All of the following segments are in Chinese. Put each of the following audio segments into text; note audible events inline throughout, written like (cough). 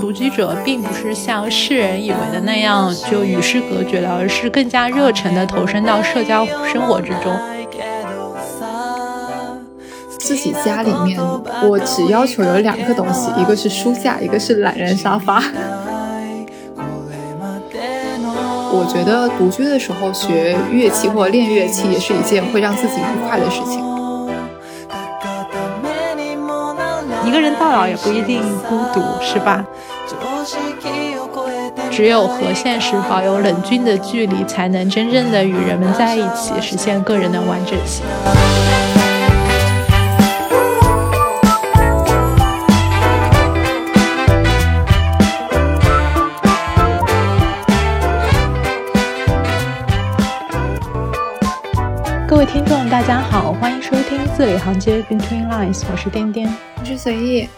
独居者并不是像世人以为的那样就与世隔绝了，而是更加热忱地投身到社交生活之中。自己家里面，我只要求有两个东西，一个是书架，一个是懒人沙发。我觉得独居的时候学乐器或者练乐器也是一件会让自己愉快的事情。一个人到老也不一定孤独，是吧？只有和现实保有冷峻的距离，才能真正的与人们在一起，实现个人的完整性。各位听众，大家好，欢迎收听字里行间 Between Lines，我是颠颠，我是随意。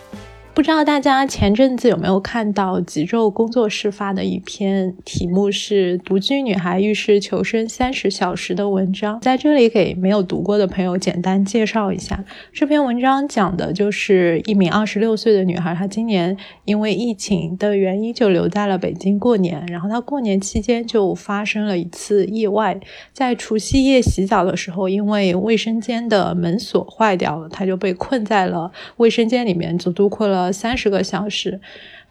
不知道大家前阵子有没有看到极昼工作室发的一篇题目是“独居女孩浴室求生三十小时”的文章，在这里给没有读过的朋友简单介绍一下。这篇文章讲的就是一名二十六岁的女孩，她今年因为疫情的原因就留在了北京过年，然后她过年期间就发生了一次意外，在除夕夜洗澡的时候，因为卫生间的门锁坏掉了，她就被困在了卫生间里面，足足困了。三十个小时。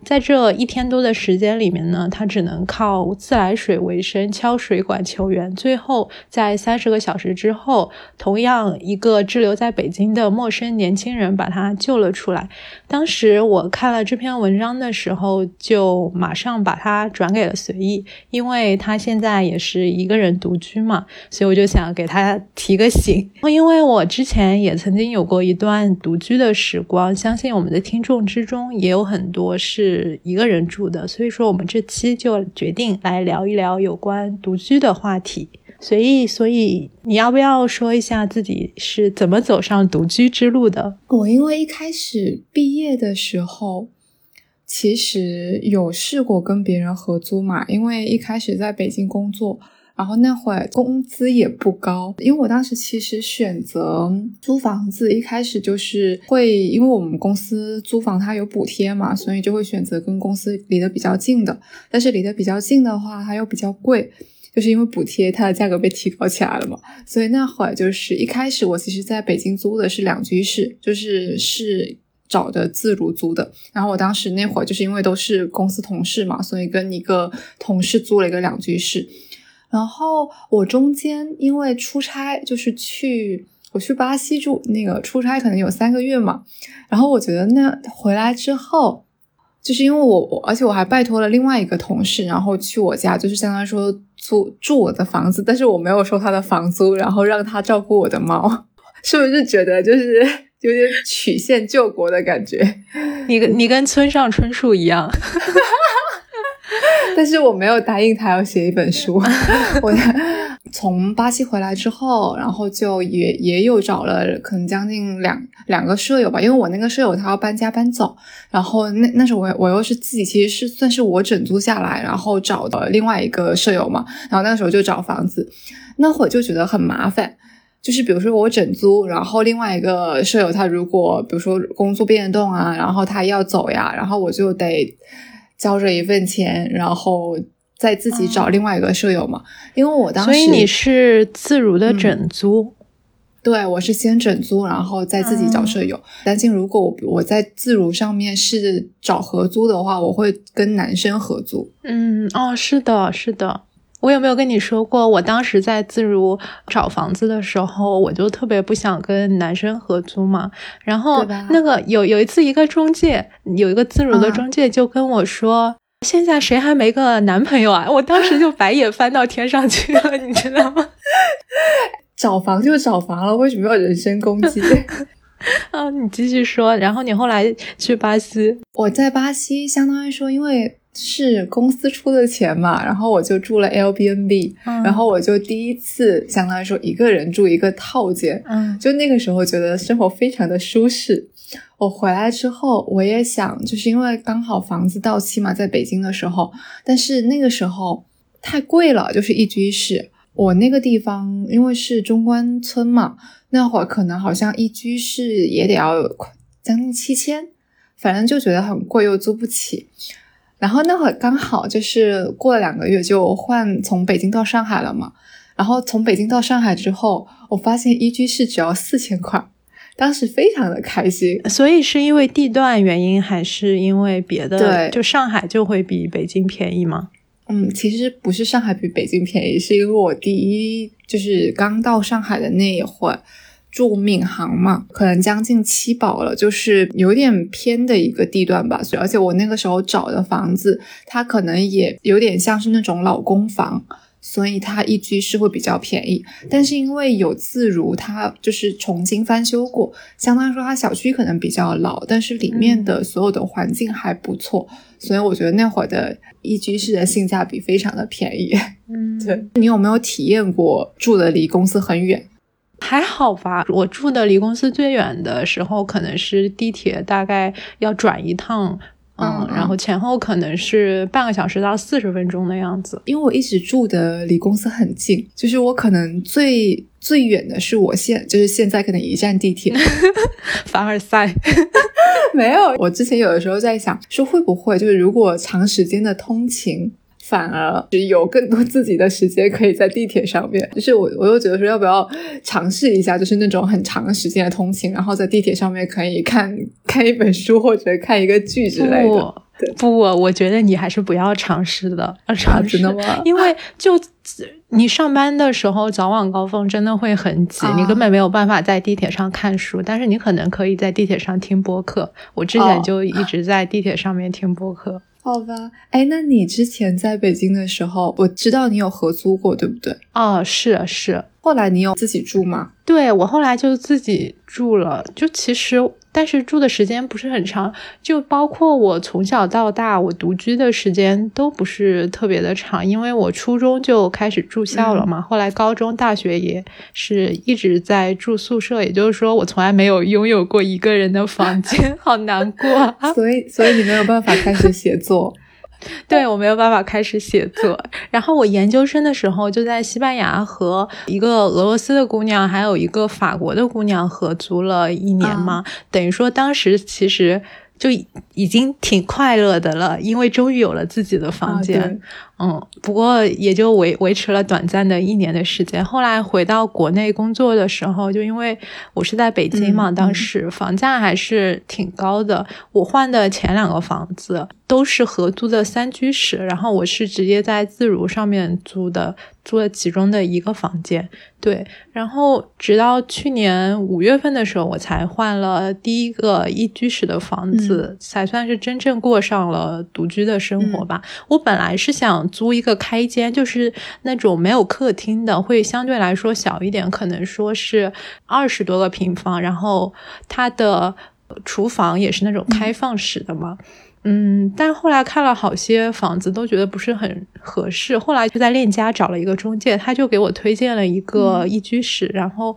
在这一天多的时间里面呢，他只能靠自来水为生，敲水管求援。最后在三十个小时之后，同样一个滞留在北京的陌生年轻人把他救了出来。当时我看了这篇文章的时候，就马上把它转给了随意，因为他现在也是一个人独居嘛，所以我就想给他提个醒。(laughs) 因为我之前也曾经有过一段独居的时光，相信我们的听众之中也有很多是。是一个人住的，所以说我们这期就决定来聊一聊有关独居的话题。所以，所以你要不要说一下自己是怎么走上独居之路的？我因为一开始毕业的时候，其实有试过跟别人合租嘛，因为一开始在北京工作。然后那会工资也不高，因为我当时其实选择租房子，一开始就是会，因为我们公司租房它有补贴嘛，所以就会选择跟公司离得比较近的。但是离得比较近的话，它又比较贵，就是因为补贴，它的价格被提高起来了嘛。所以那会就是一开始我其实在北京租的是两居室，就是是找的自如租的。然后我当时那会儿就是因为都是公司同事嘛，所以跟一个同事租了一个两居室。然后我中间因为出差，就是去我去巴西住那个出差，可能有三个月嘛。然后我觉得那回来之后，就是因为我我，而且我还拜托了另外一个同事，然后去我家，就是相当于说租住我的房子，但是我没有收他的房租，然后让他照顾我的猫，(laughs) 是不是觉得就是有点曲线救国的感觉？你跟你跟村上春树一样。(laughs) (laughs) 但是我没有答应他要写一本书。(laughs) 我从巴西回来之后，然后就也也有找了可能将近两两个舍友吧，因为我那个舍友他要搬家搬走，然后那那时候我我又是自己其实是算是我整租下来，然后找的另外一个舍友嘛，然后那个时候就找房子，那会就觉得很麻烦，就是比如说我整租，然后另外一个舍友他如果比如说工作变动啊，然后他要走呀，然后我就得。交着一份钱，然后再自己找另外一个舍友嘛。因为我当时，所以你是自如的整租，对我是先整租，然后再自己找舍友。担心如果我我在自如上面是找合租的话，我会跟男生合租。嗯，哦，是的，是的。我有没有跟你说过，我当时在自如找房子的时候，我就特别不想跟男生合租嘛。然后那个有有一次，一个中介有一个自如的中介就跟我说：“现在谁还没个男朋友啊？”我当时就白眼翻到天上去了，你知道吗？(laughs) 找房就找房了，为什么要人身攻击？啊，(laughs) 你继续说。然后你后来去巴西，我在巴西，相当于说，因为。是公司出的钱嘛，然后我就住了 L B N B，然后我就第一次相当于说一个人住一个套间，嗯，就那个时候觉得生活非常的舒适。我回来之后，我也想，就是因为刚好房子到期嘛，在北京的时候，但是那个时候太贵了，就是一居室。我那个地方因为是中关村嘛，那会儿可能好像一居室也得要将近七千，反正就觉得很贵又租不起。然后那会儿刚好就是过了两个月就换从北京到上海了嘛。然后从北京到上海之后，我发现一居室只要四千块，当时非常的开心。所以是因为地段原因，还是因为别的？对，就上海就会比北京便宜吗？嗯，其实不是上海比北京便宜，是因为我第一就是刚到上海的那一会儿住闵行嘛，可能将近七宝了，就是有点偏的一个地段吧。而且我那个时候找的房子，它可能也有点像是那种老公房。所以它一居室会比较便宜，但是因为有自如，它就是重新翻修过，相当于说它小区可能比较老，但是里面的所有的环境还不错，所以我觉得那会儿的一居室的性价比非常的便宜。嗯，(laughs) 对你有没有体验过住的离公司很远？还好吧，我住的离公司最远的时候，可能是地铁大概要转一趟。嗯，然后前后可能是半个小时到四十分钟的样子。因为我一直住的离公司很近，就是我可能最最远的是我现就是现在可能一站地铁，(laughs) 凡尔赛。(laughs) 没有，我之前有的时候在想，说会不会就是如果长时间的通勤。反而有更多自己的时间可以在地铁上面，(laughs) 就是我我又觉得说要不要尝试一下，就是那种很长时间的通勤，然后在地铁上面可以看 (laughs) 看一本书或者看一个剧之类的。不，我觉得你还是不要尝试的，尝试的吗？(laughs) 因为就你上班的时候早晚高峰真的会很挤，你根本没有办法在地铁上看书，但是你可能可以在地铁上听播客。我之前就一直在地铁上面听播客。好吧，哎，那你之前在北京的时候，我知道你有合租过，对不对？啊，是是。后来你有自己住吗？对我后来就自己住了，就其实。但是住的时间不是很长，就包括我从小到大，我独居的时间都不是特别的长，因为我初中就开始住校了嘛，后来高中、大学也是一直在住宿舍，也就是说，我从来没有拥有过一个人的房间，(laughs) 好难过。所以，所以你没有办法开始写作。(laughs) 对我没有办法开始写作，然后我研究生的时候就在西班牙和一个俄罗斯的姑娘，还有一个法国的姑娘合租了一年嘛，等于说当时其实就已经挺快乐的了，因为终于有了自己的房间。嗯，不过也就维维持了短暂的一年的时间。后来回到国内工作的时候，就因为我是在北京嘛，当时房价还是挺高的。我换的前两个房子都是合租的三居室，然后我是直接在自如上面租的，租了其中的一个房间。对，然后直到去年五月份的时候，我才换了第一个一居室的房子，才算是真正过上了独居的生活吧。我本来是想。租一个开间，就是那种没有客厅的，会相对来说小一点，可能说是二十多个平方，然后它的厨房也是那种开放式的嘛。嗯，但后来看了好些房子，都觉得不是很合适。后来就在链家找了一个中介，他就给我推荐了一个一居室，然后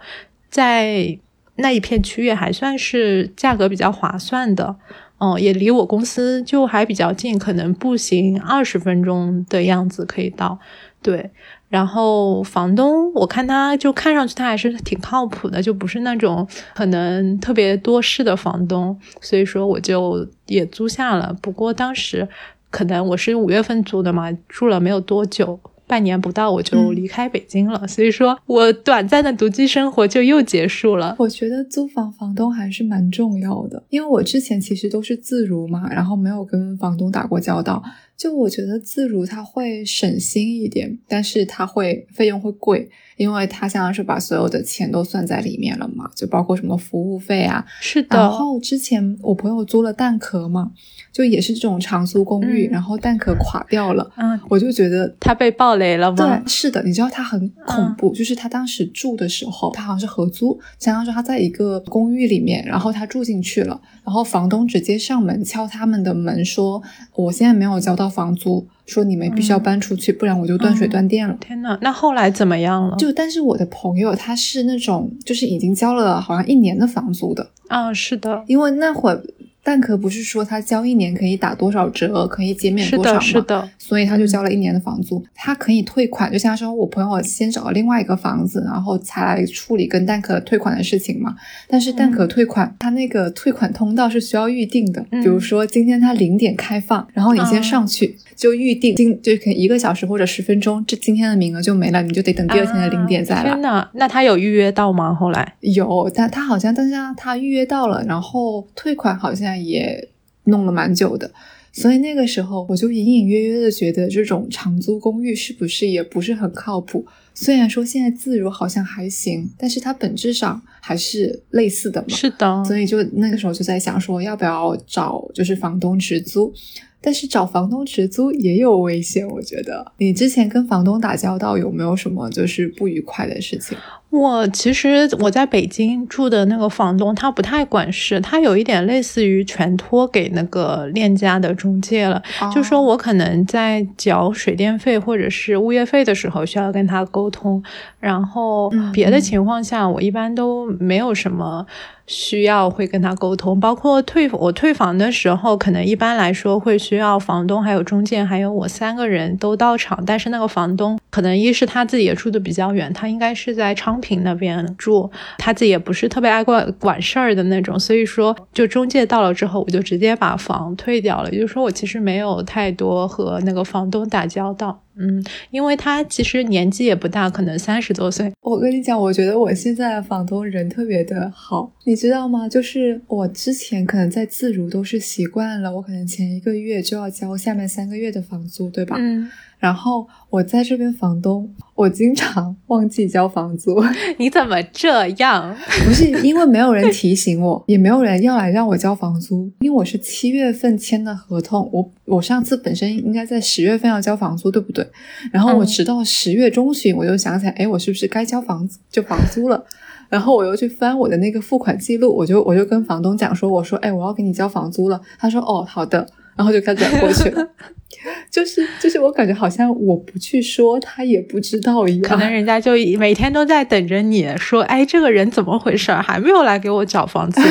在那一片区域还算是价格比较划算的。哦，也离我公司就还比较近，可能步行二十分钟的样子可以到。对，然后房东我看他就看上去他还是挺靠谱的，就不是那种可能特别多事的房东，所以说我就也租下了。不过当时可能我是五月份租的嘛，住了没有多久。半年不到我就离开北京了，所以说我短暂的独居生活就又结束了。我觉得租房房东还是蛮重要的，因为我之前其实都是自如嘛，然后没有跟房东打过交道。就我觉得自如它会省心一点，但是它会费用会贵，因为它相当是把所有的钱都算在里面了嘛，就包括什么服务费啊。是的。然后之前我朋友租了蛋壳嘛。就也是这种长租公寓，然后蛋壳垮掉了，嗯，我就觉得他被暴雷了吗？对，是的，你知道他很恐怖，就是他当时住的时候，他好像是合租，相当于说他在一个公寓里面，然后他住进去了，然后房东直接上门敲他们的门说，我现在没有交到房租，说你们必须要搬出去，不然我就断水断电了。天呐，那后来怎么样了？就但是我的朋友他是那种就是已经交了好像一年的房租的啊，是的，因为那会儿。蛋壳不是说他交一年可以打多少折，可以减免多少吗？的，是的，所以他就交了一年的房租，他可以退款。就像说我朋友先找了另外一个房子，然后才来处理跟蛋壳退款的事情嘛。但是蛋壳退款，他那个退款通道是需要预定的。嗯比如说今天他零点开放，然后你先上去就预定，今就可能一个小时或者十分钟，这今天的名额就没了，你就得等第二天的零点再来。天呐，那他有预约到吗？后来有，但他好像，但是他他预约到了，然后退款好像也弄了蛮久的，所以那个时候我就隐隐约约的觉得这种长租公寓是不是也不是很靠谱。虽然说现在自如好像还行，但是它本质上还是类似的嘛。是的，所以就那个时候就在想说，要不要找就是房东直租？但是找房东直租也有危险，我觉得。你之前跟房东打交道有没有什么就是不愉快的事情？我其实我在北京住的那个房东，他不太管事，他有一点类似于全托给那个链家的中介了。就说我可能在缴水电费或者是物业费的时候需要跟他沟通，然后别的情况下我一般都没有什么需要会跟他沟通，包括退我退房的时候，可能一般来说会需要房东还有中介还有我三个人都到场，但是那个房东可能一是他自己也住的比较远，他应该是在昌平那边住，他自己也不是特别爱管管事儿的那种，所以说就中介到了之后，我就直接把房退掉了，也就是说我其实没有太多和那个房东打交道。嗯，因为他其实年纪也不大，可能三十多岁。我跟你讲，我觉得我现在的房东人特别的好，你知道吗？就是我之前可能在自如都是习惯了，我可能前一个月就要交下面三个月的房租，对吧？嗯，然后我在这边房东，我经常 (laughs) 忘记交房租。(laughs) 你怎么这样？(laughs) 不是因为没有人提醒我，也没有人要来让我交房租，因为我是七月份签的合同，我我上次本身应该在十月份要交房租，对不对？然后我直到十月中旬，我就想起来，哎，我是不是该交房就房租了？然后我又去翻我的那个付款记录，我就我就跟房东讲说，我说，哎，我要给你交房租了。他说，哦，好的。然后就开转过去了，(laughs) 就是就是我感觉好像我不去说他也不知道一样，可能人家就每天都在等着你说，哎，这个人怎么回事儿，还没有来给我缴房租。(laughs)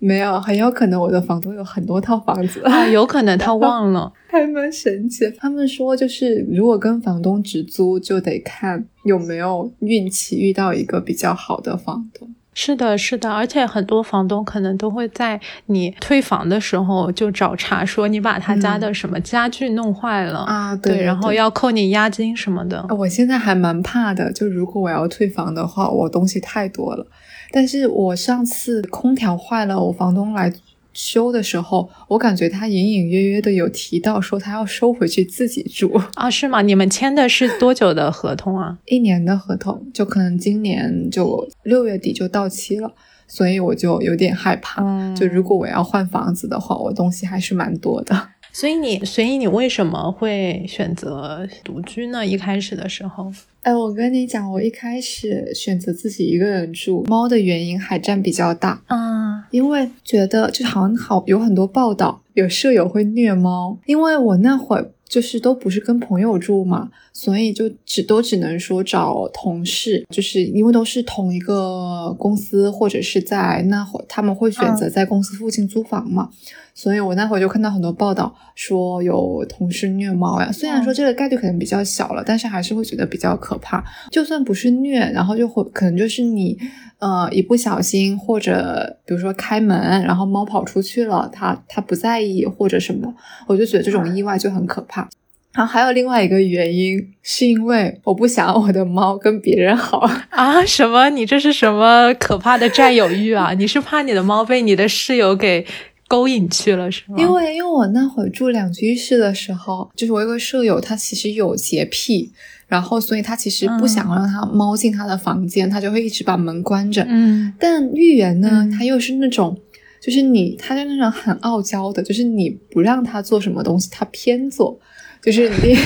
没有，很有可能我的房东有很多套房子啊，有可能他忘了，(laughs) 还蛮神奇。他们说，就是如果跟房东直租，就得看有没有运气遇到一个比较好的房东。是的，是的，而且很多房东可能都会在你退房的时候就找茬，说你把他家的什么家具弄坏了、嗯、啊，对，对，然后要扣你押金什么的。我现在还蛮怕的，就如果我要退房的话，我东西太多了。但是我上次空调坏了，我房东来修的时候，我感觉他隐隐约约的有提到说他要收回去自己住啊？是吗？你们签的是多久的合同啊？(laughs) 一年的合同，就可能今年就六月底就到期了，所以我就有点害怕。嗯、就如果我要换房子的话，我东西还是蛮多的。所以你，所以你为什么会选择独居呢？一开始的时候，哎，我跟你讲，我一开始选择自己一个人住，猫的原因还占比较大。嗯，因为觉得就好像好有很多报道，有舍友会虐猫。因为我那会儿就是都不是跟朋友住嘛，所以就只都只能说找同事，就是因为都是同一个公司，或者是在那会他们会选择在公司附近租房嘛。所以我那会儿就看到很多报道说有同事虐猫呀，虽然说这个概率可能比较小了，但是还是会觉得比较可怕。就算不是虐，然后就会可能就是你呃一不小心或者比如说开门，然后猫跑出去了，它它不在意或者什么，我就觉得这种意外就很可怕。然后还有另外一个原因，是因为我不想我的猫跟别人好 (laughs) 啊？什么？你这是什么可怕的占有欲啊？(laughs) 你是怕你的猫被你的室友给？勾引去了是吗？因为因为我那会儿住两居室的时候，就是我有个舍友，他其实有洁癖，然后所以他其实不想让他猫进他的房间，嗯、他就会一直把门关着。嗯，但芋圆呢，嗯、他又是那种，就是你，他就那种很傲娇的，就是你不让他做什么东西，他偏做，就是你。(laughs)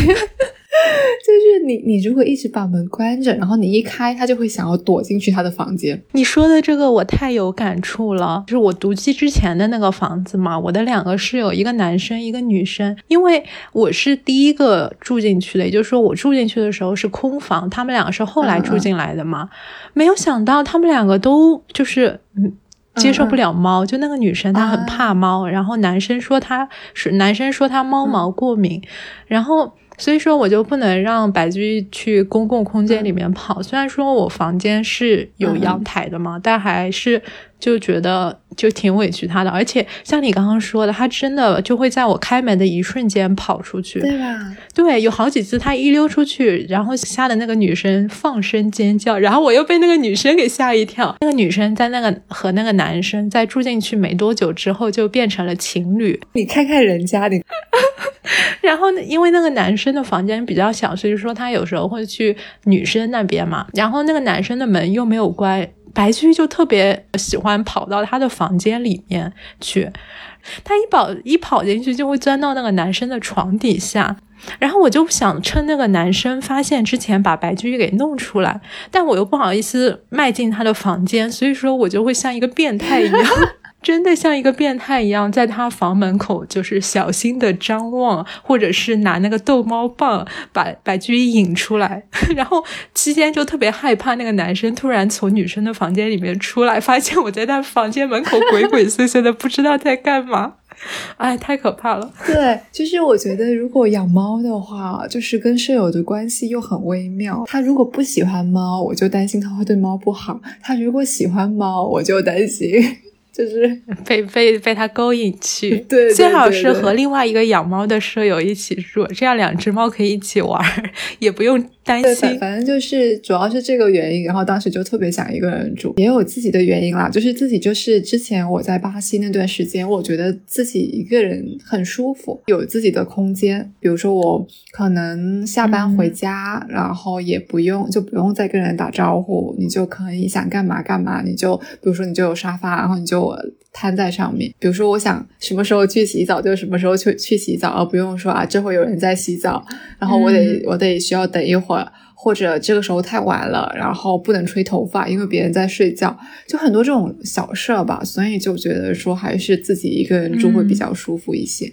就是你，你如果一直把门关着，然后你一开，他就会想要躲进去他的房间。你说的这个我太有感触了，就是我独居之前的那个房子嘛，我的两个室友，一个男生，一个女生。因为我是第一个住进去的，也就是说我住进去的时候是空房，他们两个是后来住进来的嘛。嗯、没有想到他们两个都就是嗯。接受不了猫，就那个女生她很怕猫，然后男生说他是男生说他猫毛过敏，然后。所以说，我就不能让白居易去公共空间里面跑。虽然说我房间是有阳台的嘛，但还是就觉得就挺委屈他的。而且像你刚刚说的，他真的就会在我开门的一瞬间跑出去，对吧？对，有好几次他一溜出去，然后吓得那个女生放声尖叫，然后我又被那个女生给吓一跳。那个女生在那个和那个男生在住进去没多久之后就变成了情侣。你看看人家，你。(laughs) 然后呢，因为那个男生的房间比较小，所以说他有时候会去女生那边嘛。然后那个男生的门又没有关，白居易就特别喜欢跑到他的房间里面去。他一跑一跑进去，就会钻到那个男生的床底下。然后我就想趁那个男生发现之前把白居易给弄出来，但我又不好意思迈进他的房间，所以说我就会像一个变态一样。真的像一个变态一样，在他房门口就是小心的张望，或者是拿那个逗猫棒把白居易引出来，(laughs) 然后期间就特别害怕那个男生突然从女生的房间里面出来，发现我在他房间门口鬼鬼祟祟的，不知道在干嘛。(laughs) 哎，太可怕了。(laughs) 对，就是我觉得如果养猫的话，就是跟舍友的关系又很微妙。他如果不喜欢猫，我就担心他会对猫不好；他如果喜欢猫，我就担心。就是被被被他勾引去，(laughs) 对，最好是和另外一个养猫的舍友一起住，这样两只猫可以一起玩，也不用。担心，反正就是主要是这个原因，然后当时就特别想一个人住，也有自己的原因啦，就是自己就是之前我在巴西那段时间，我觉得自己一个人很舒服，有自己的空间，比如说我可能下班回家，然后也不用就不用再跟人打招呼，你就可以想干嘛干嘛，你就比如说你就有沙发，然后你就。瘫在上面，比如说我想什么时候去洗澡就什么时候去去洗澡，而不用说啊这会有人在洗澡，然后我得我得需要等一会儿，或者这个时候太晚了，然后不能吹头发，因为别人在睡觉，就很多这种小事儿吧，所以就觉得说还是自己一个人住会比较舒服一些。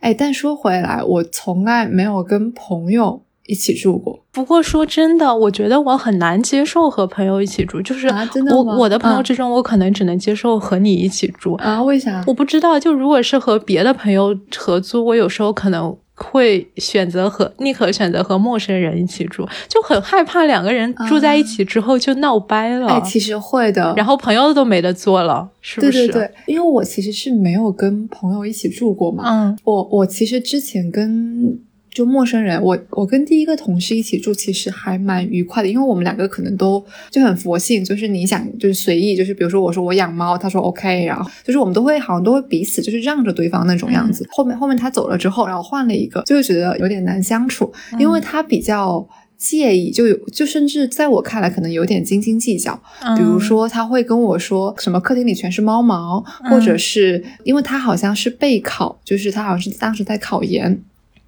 哎，但说回来，我从来没有跟朋友。一起住过，不过说真的，我觉得我很难接受和朋友一起住。就是我我的朋友之中，我可能只能接受和你一起住啊？为啥？我不知道。就如果是和别的朋友合租，我有时候可能会选择和宁可选择和陌生人一起住，就很害怕两个人住在一起之后就闹掰了。哎，其实会的，然后朋友都没得做了，是不是？对对对，因为我其实是没有跟朋友一起住过嘛。嗯，我我其实之前跟。就陌生人，我我跟第一个同事一起住，其实还蛮愉快的，因为我们两个可能都就很佛性，就是你想就是随意，就是比如说我说我养猫，他说 OK，然后就是我们都会好像都会彼此就是让着对方那种样子。后面后面他走了之后，然后换了一个，就会觉得有点难相处，因为他比较介意，就有就甚至在我看来可能有点斤斤计较，比如说他会跟我说什么客厅里全是猫毛，或者是因为他好像是备考，就是他好像是当时在考研。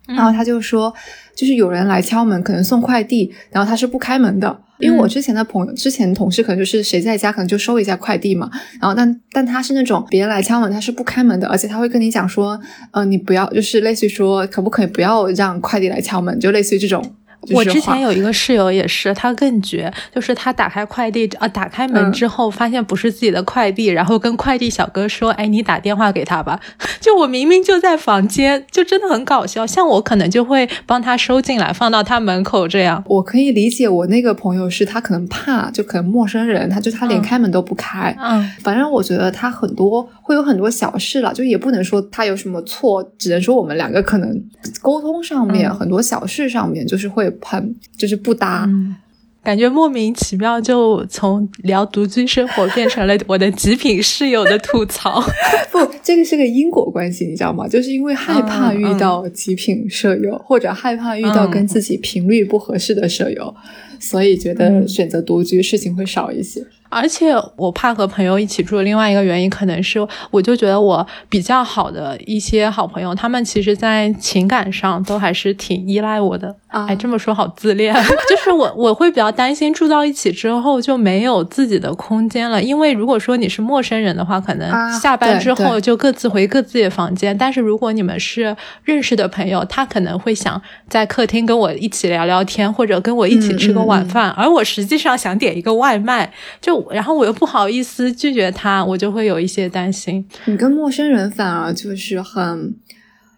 然后他就说，就是有人来敲门，可能送快递，然后他是不开门的，因为我之前的朋友、之前同事可能就是谁在家，可能就收一下快递嘛。然后但但他是那种别人来敲门，他是不开门的，而且他会跟你讲说，呃，你不要，就是类似于说，可不可以不要让快递来敲门，就类似于这种。我之前有一个室友也是，他更绝，就是他打开快递啊，打开门之后发现不是自己的快递，然后跟快递小哥说：“哎，你打电话给他吧。(laughs) ”就我明明就在房间，就真的很搞笑。像我可能就会帮他收进来，放到他门口这样。我可以理解，我那个朋友是他可能怕，就可能陌生人，他就他连开门都不开。嗯，反正我觉得他很多会有很多小事了，就也不能说他有什么错，只能说我们两个可能沟通上面很多小事上面就是会。很就是不搭，感觉莫名其妙就从聊独居生活变成了我的极品室友的吐槽。(laughs) 不，这个是个因果关系，你知道吗？就是因为害怕遇到极品舍友，或者害怕遇到跟自己频率不合适的舍友，所以觉得选择独居事情会少一些。而且我怕和朋友一起住，另外一个原因可能是，我就觉得我比较好的一些好朋友，他们其实在情感上都还是挺依赖我的。哎，这么说好自恋，(laughs) 就是我我会比较担心住到一起之后就没有自己的空间了。因为如果说你是陌生人的话，可能下班之后就各自回各自的房间。但是如果你们是认识的朋友，他可能会想在客厅跟我一起聊聊天，或者跟我一起吃个晚饭。而我实际上想点一个外卖，就。然后我又不好意思拒绝他，我就会有一些担心。你跟陌生人反而就是很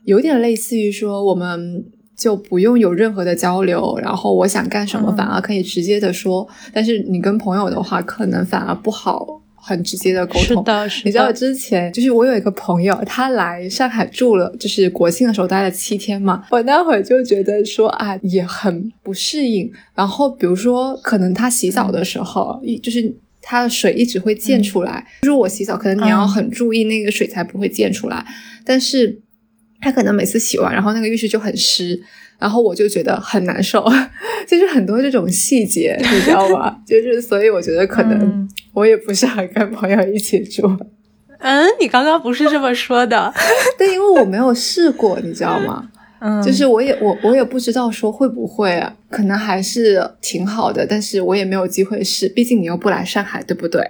有点类似于说，我们就不用有任何的交流，然后我想干什么反而可以直接的说。但是你跟朋友的话，可能反而不好。很直接的沟通，是的，是的。你知道之前就是我有一个朋友，他来上海住了，就是国庆的时候待了七天嘛。我那会儿就觉得说啊，也很不适应。然后比如说，可能他洗澡的时候，一就是他的水一直会溅出来。就是我洗澡，可能你要很注意那个水才不会溅出来。但是它可能每次洗完，然后那个浴室就很湿。然后我就觉得很难受，(laughs) 就是很多这种细节，你知道吗？就是所以我觉得可能我也不适合跟朋友一起住。嗯，你刚刚不是这么说的？(laughs) 但因为我没有试过，你知道吗？嗯，就是我也我我也不知道说会不会，可能还是挺好的，但是我也没有机会试，毕竟你又不来上海，对不对？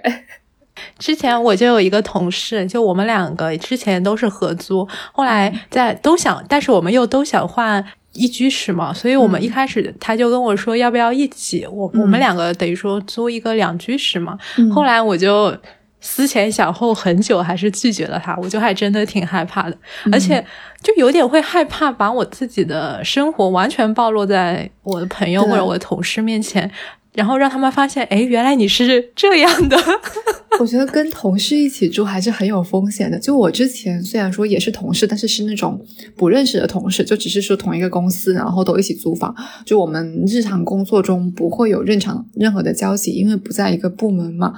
(laughs) 之前我就有一个同事，就我们两个之前都是合租，后来在都想，但是我们又都想换。一居室嘛，所以我们一开始他就跟我说要不要一起，我我们两个等于说租一个两居室嘛。后来我就思前想后很久，还是拒绝了他。我就还真的挺害怕的，而且就有点会害怕把我自己的生活完全暴露在我的朋友或者我的同事面前。然后让他们发现，哎，原来你是这样的。(laughs) 我觉得跟同事一起住还是很有风险的。就我之前虽然说也是同事，但是是那种不认识的同事，就只是说同一个公司，然后都一起租房。就我们日常工作中不会有任常任何的交集，因为不在一个部门嘛。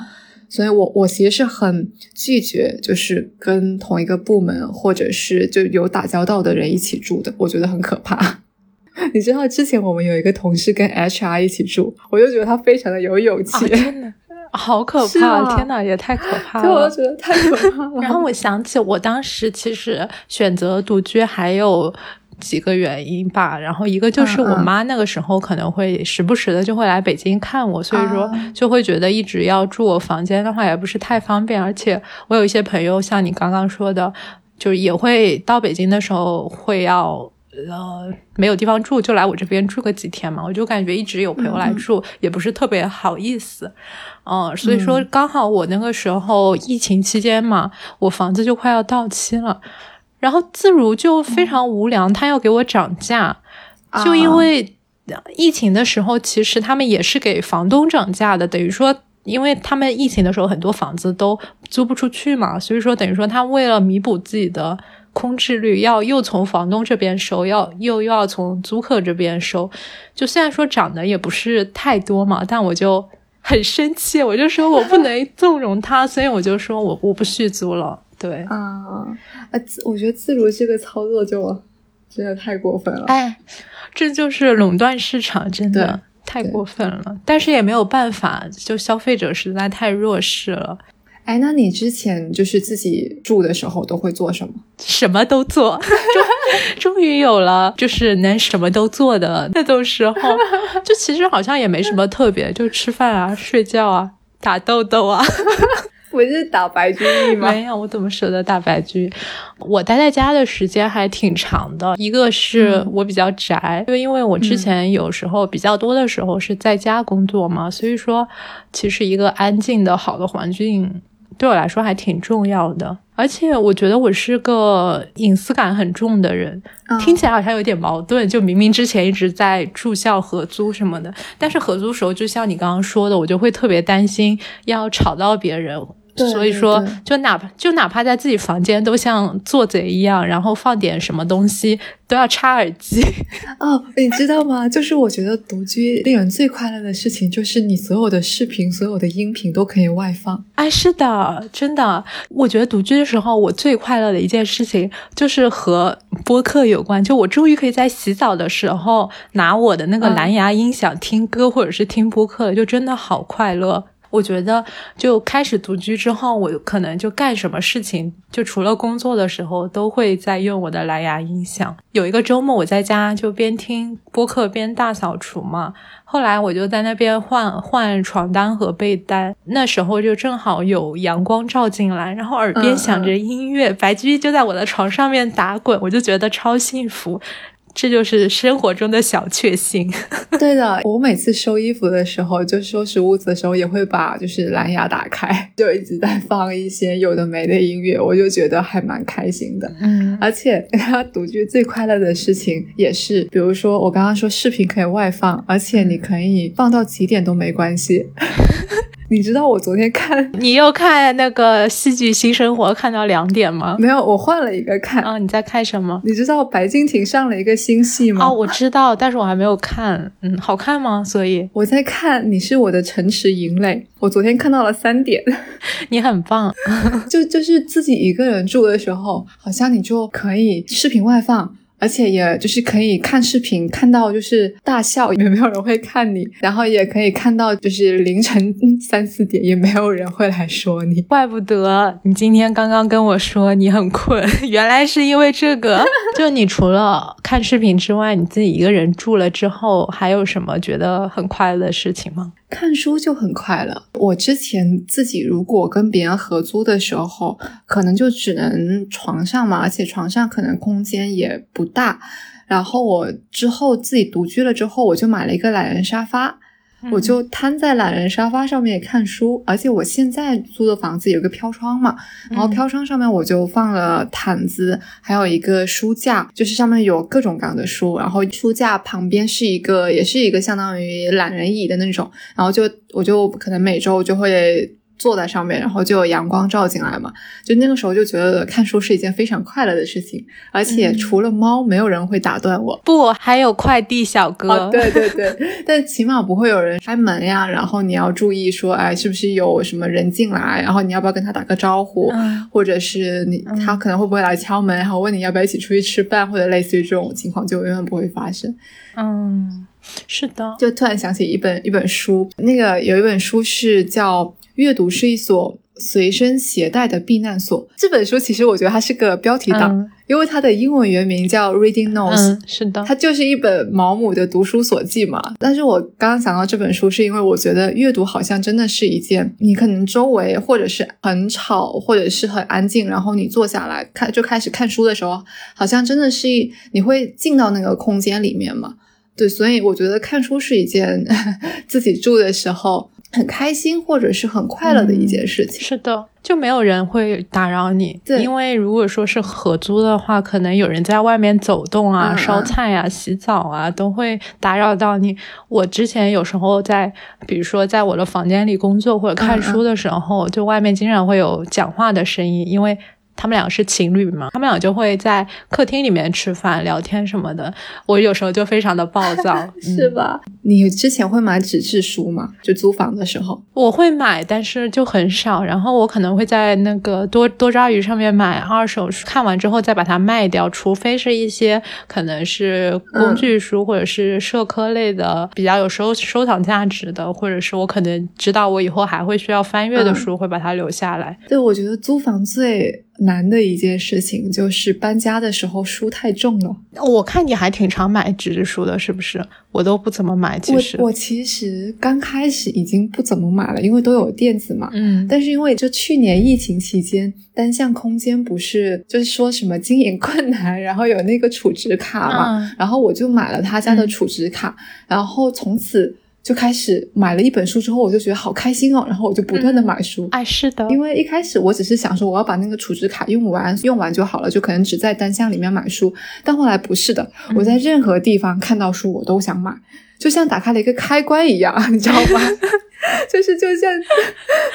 所以我我其实是很拒绝，就是跟同一个部门或者是就有打交道的人一起住的，我觉得很可怕。(laughs) 你知道之前我们有一个同事跟 HR 一起住，我就觉得他非常的有勇气。天呐，(laughs) 好可怕！天呐，也太可 (laughs) 怕了！我觉得太可怕了。然后我想起我当时其实选择独居还有几个原因吧。然后一个就是我妈那个时候可能会时不时的就会来北京看我，所以说就会觉得一直要住我房间的话也不是太方便。而且我有一些朋友，像你刚刚说的，就是也会到北京的时候会要。呃，没有地方住，就来我这边住个几天嘛。我就感觉一直有朋友来住，也不是特别好意思。嗯，所以说刚好我那个时候疫情期间嘛，我房子就快要到期了，然后自如就非常无良，他要给我涨价，就因为疫情的时候，其实他们也是给房东涨价的，等于说，因为他们疫情的时候很多房子都租不出去嘛，所以说等于说他为了弥补自己的。空置率要又从房东这边收，要又又要从租客这边收，就虽然说涨的也不是太多嘛，但我就很生气，我就说我不能纵容他，所以我就说我我不续租了。对啊，啊，我觉得自如这个操作就真的太过分了。哎，这就是垄断市场，真的太过分了。但是也没有办法，就消费者实在太弱势了。哎，那你之前就是自己住的时候都会做什么？什么都做，(laughs) 终终于有了就是能什么都做的那种时候。就其实好像也没什么特别，就吃饭啊、睡觉啊、打豆豆啊。(laughs) 不是打白居易吗？没有，我怎么舍得打白居？我待在家的时间还挺长的。一个是我比较宅，就因为我之前有时候比较多的时候是在家工作嘛，所以说其实一个安静的好的环境。对我来说还挺重要的，而且我觉得我是个隐私感很重的人，听起来好像有点矛盾。就明明之前一直在住校合租什么的，但是合租时候，就像你刚刚说的，我就会特别担心要吵到别人。所以说，就哪怕就哪怕在自己房间，都像做贼一样，然后放点什么东西都要插耳机。(laughs) 哦，你知道吗？就是我觉得独居令人最快乐的事情，就是你所有的视频、所有的音频都可以外放。哎，是的，真的。我觉得独居的时候，我最快乐的一件事情就是和播客有关。就我终于可以在洗澡的时候拿我的那个蓝牙音响听歌，或者是听播客，就真的好快乐。我觉得就开始独居之后，我可能就干什么事情，就除了工作的时候，都会在用我的蓝牙音响。有一个周末，我在家就边听播客边大扫除嘛。后来我就在那边换换床单和被单，那时候就正好有阳光照进来，然后耳边响着音乐，白居易就在我的床上面打滚，我就觉得超幸福。这就是生活中的小确幸。(laughs) 对的，我每次收衣服的时候，就收拾屋子的时候，也会把就是蓝牙打开，(laughs) 就一直在放一些有的没的音乐，我就觉得还蛮开心的。嗯，而且 (laughs) 独居最快乐的事情也是，比如说我刚刚说视频可以外放，而且你可以放到几点都没关系。你知道我昨天看，(laughs) 你又看那个戏剧《新生活》看到两点吗？没有，我换了一个看。啊，你在看什么？你知道白敬亭上了一个新戏吗？哦，我知道，但是我还没有看。嗯，好看吗？所以我在看《你是我的城池营垒》，我昨天看到了三点。(laughs) 你很棒，就就是自己一个人住的时候，好像你就可以视频外放。而且也就是可以看视频，看到就是大笑，也没有人会看你；然后也可以看到就是凌晨三四点，也没有人会来说你。怪不得你今天刚刚跟我说你很困，(laughs) 原来是因为这个。(laughs) 就你除了看视频之外，你自己一个人住了之后，还有什么觉得很快乐的事情吗？看书就很快了。我之前自己如果跟别人合租的时候，可能就只能床上嘛，而且床上可能空间也不大。然后我之后自己独居了之后，我就买了一个懒人沙发。我就瘫在懒人沙发上面看书，而且我现在租的房子有个飘窗嘛，然后飘窗上面我就放了毯子，还有一个书架，就是上面有各种各样的书，然后书架旁边是一个，也是一个相当于懒人椅的那种，然后就我就可能每周就会。坐在上面，然后就有阳光照进来嘛，就那个时候就觉得看书是一件非常快乐的事情，而且除了猫，没有人会打断我。不，还有快递小哥。对对对，但起码不会有人开门呀，然后你要注意说，哎，是不是有什么人进来，然后你要不要跟他打个招呼，或者是你他可能会不会来敲门，然后问你要不要一起出去吃饭，或者类似于这种情况就永远不会发生。嗯，是的，就突然想起一本一本书，那个有一本书是叫。阅读是一所随身携带的避难所。这本书其实我觉得它是个标题党，因为它的英文原名叫 Reading Notes。是的，它就是一本毛姆的读书所记嘛。但是我刚刚想到这本书，是因为我觉得阅读好像真的是一件，你可能周围或者是很吵，或者是很安静，然后你坐下来看就开始看书的时候，好像真的是你会进到那个空间里面嘛。对，所以我觉得看书是一件 (laughs) 自己住的时候。很开心或者是很快乐的一件事情，是的，就没有人会打扰你。对，因为如果说是合租的话，可能有人在外面走动啊、烧菜啊、洗澡啊，都会打扰到你。我之前有时候在，比如说在我的房间里工作或者看书的时候，就外面经常会有讲话的声音，因为。他们两个是情侣嘛？他们俩就会在客厅里面吃饭、聊天什么的。我有时候就非常的暴躁，(laughs) 是吧？你之前会买纸质书吗？就租房的时候，我会买，但是就很少。然后我可能会在那个多多抓鱼上面买二手书，看完之后再把它卖掉。除非是一些可能是工具书或者是社科类的，比较有收收藏价值的，或者是我可能知道我以后还会需要翻阅的书，会把它留下来。对，我觉得租房最。难的一件事情就是搬家的时候书太重了。我看你还挺常买纸质书的，是不是？我都不怎么买。其实我其实刚开始已经不怎么买了，因为都有电子嘛。嗯。但是因为就去年疫情期间，单向空间不是就是说什么经营困难，然后有那个储值卡嘛，然后我就买了他家的储值卡，然后从此。就开始买了一本书之后，我就觉得好开心哦，然后我就不断的买书。哎，是的，因为一开始我只是想说我要把那个储值卡用完，用完就好了，就可能只在单箱里面买书。但后来不是的，我在任何地方看到书我都想买，就像打开了一个开关一样，你知道吗？(laughs) (laughs) 就是就像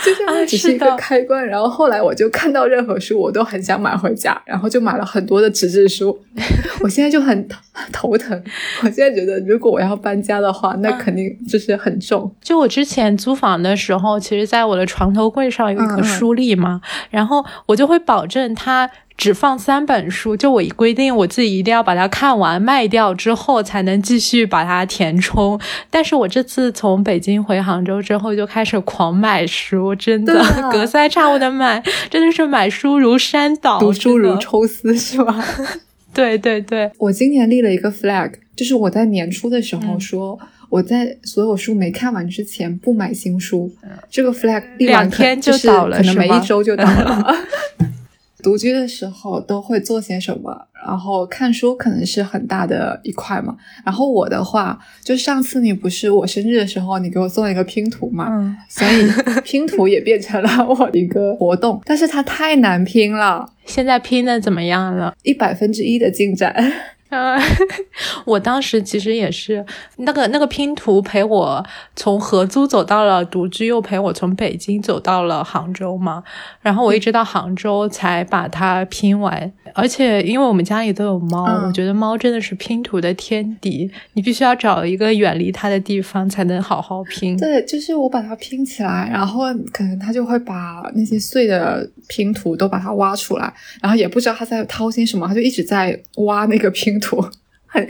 就像它只是一个开关，然后后来我就看到任何书我都很想买回家，然后就买了很多的纸质书。(laughs) 我现在就很头疼，我现在觉得如果我要搬家的话，那肯定就是很重。就我之前租房的时候，其实在我的床头柜上有一个书立嘛，然后我就会保证它。只放三本书，就我规定我自己一定要把它看完卖掉之后，才能继续把它填充。但是我这次从北京回杭州之后，就开始狂买书，真的隔三差五的买，真的是买书如山倒，读书如抽丝，是吧？(laughs) 对对对，我今年立了一个 flag，就是我在年初的时候说，我在所有书没看完之前不买新书。这个 flag 两天就倒了，可能没一周就倒了。(laughs) 独居的时候都会做些什么？然后看书可能是很大的一块嘛。然后我的话，就上次你不是我生日的时候，你给我送了一个拼图嘛，嗯，所以拼图也变成了我的一个活动，但是它太难拼了，(laughs) 现在拼的怎么样了？一百分之一的进展。呃，(laughs) 我当时其实也是那个那个拼图陪我从合租走到了独居，又陪我从北京走到了杭州嘛。然后我一直到杭州才把它拼完。而且因为我们家里都有猫，嗯我觉得猫真的是拼图的天敌，你必须要找一个远离它的地方才能好好拼。对，就是我把它拼起来，然后可能它就会把那些碎的拼图都把它挖出来，然后也不知道它在掏些什么，它就一直在挖那个拼图。很，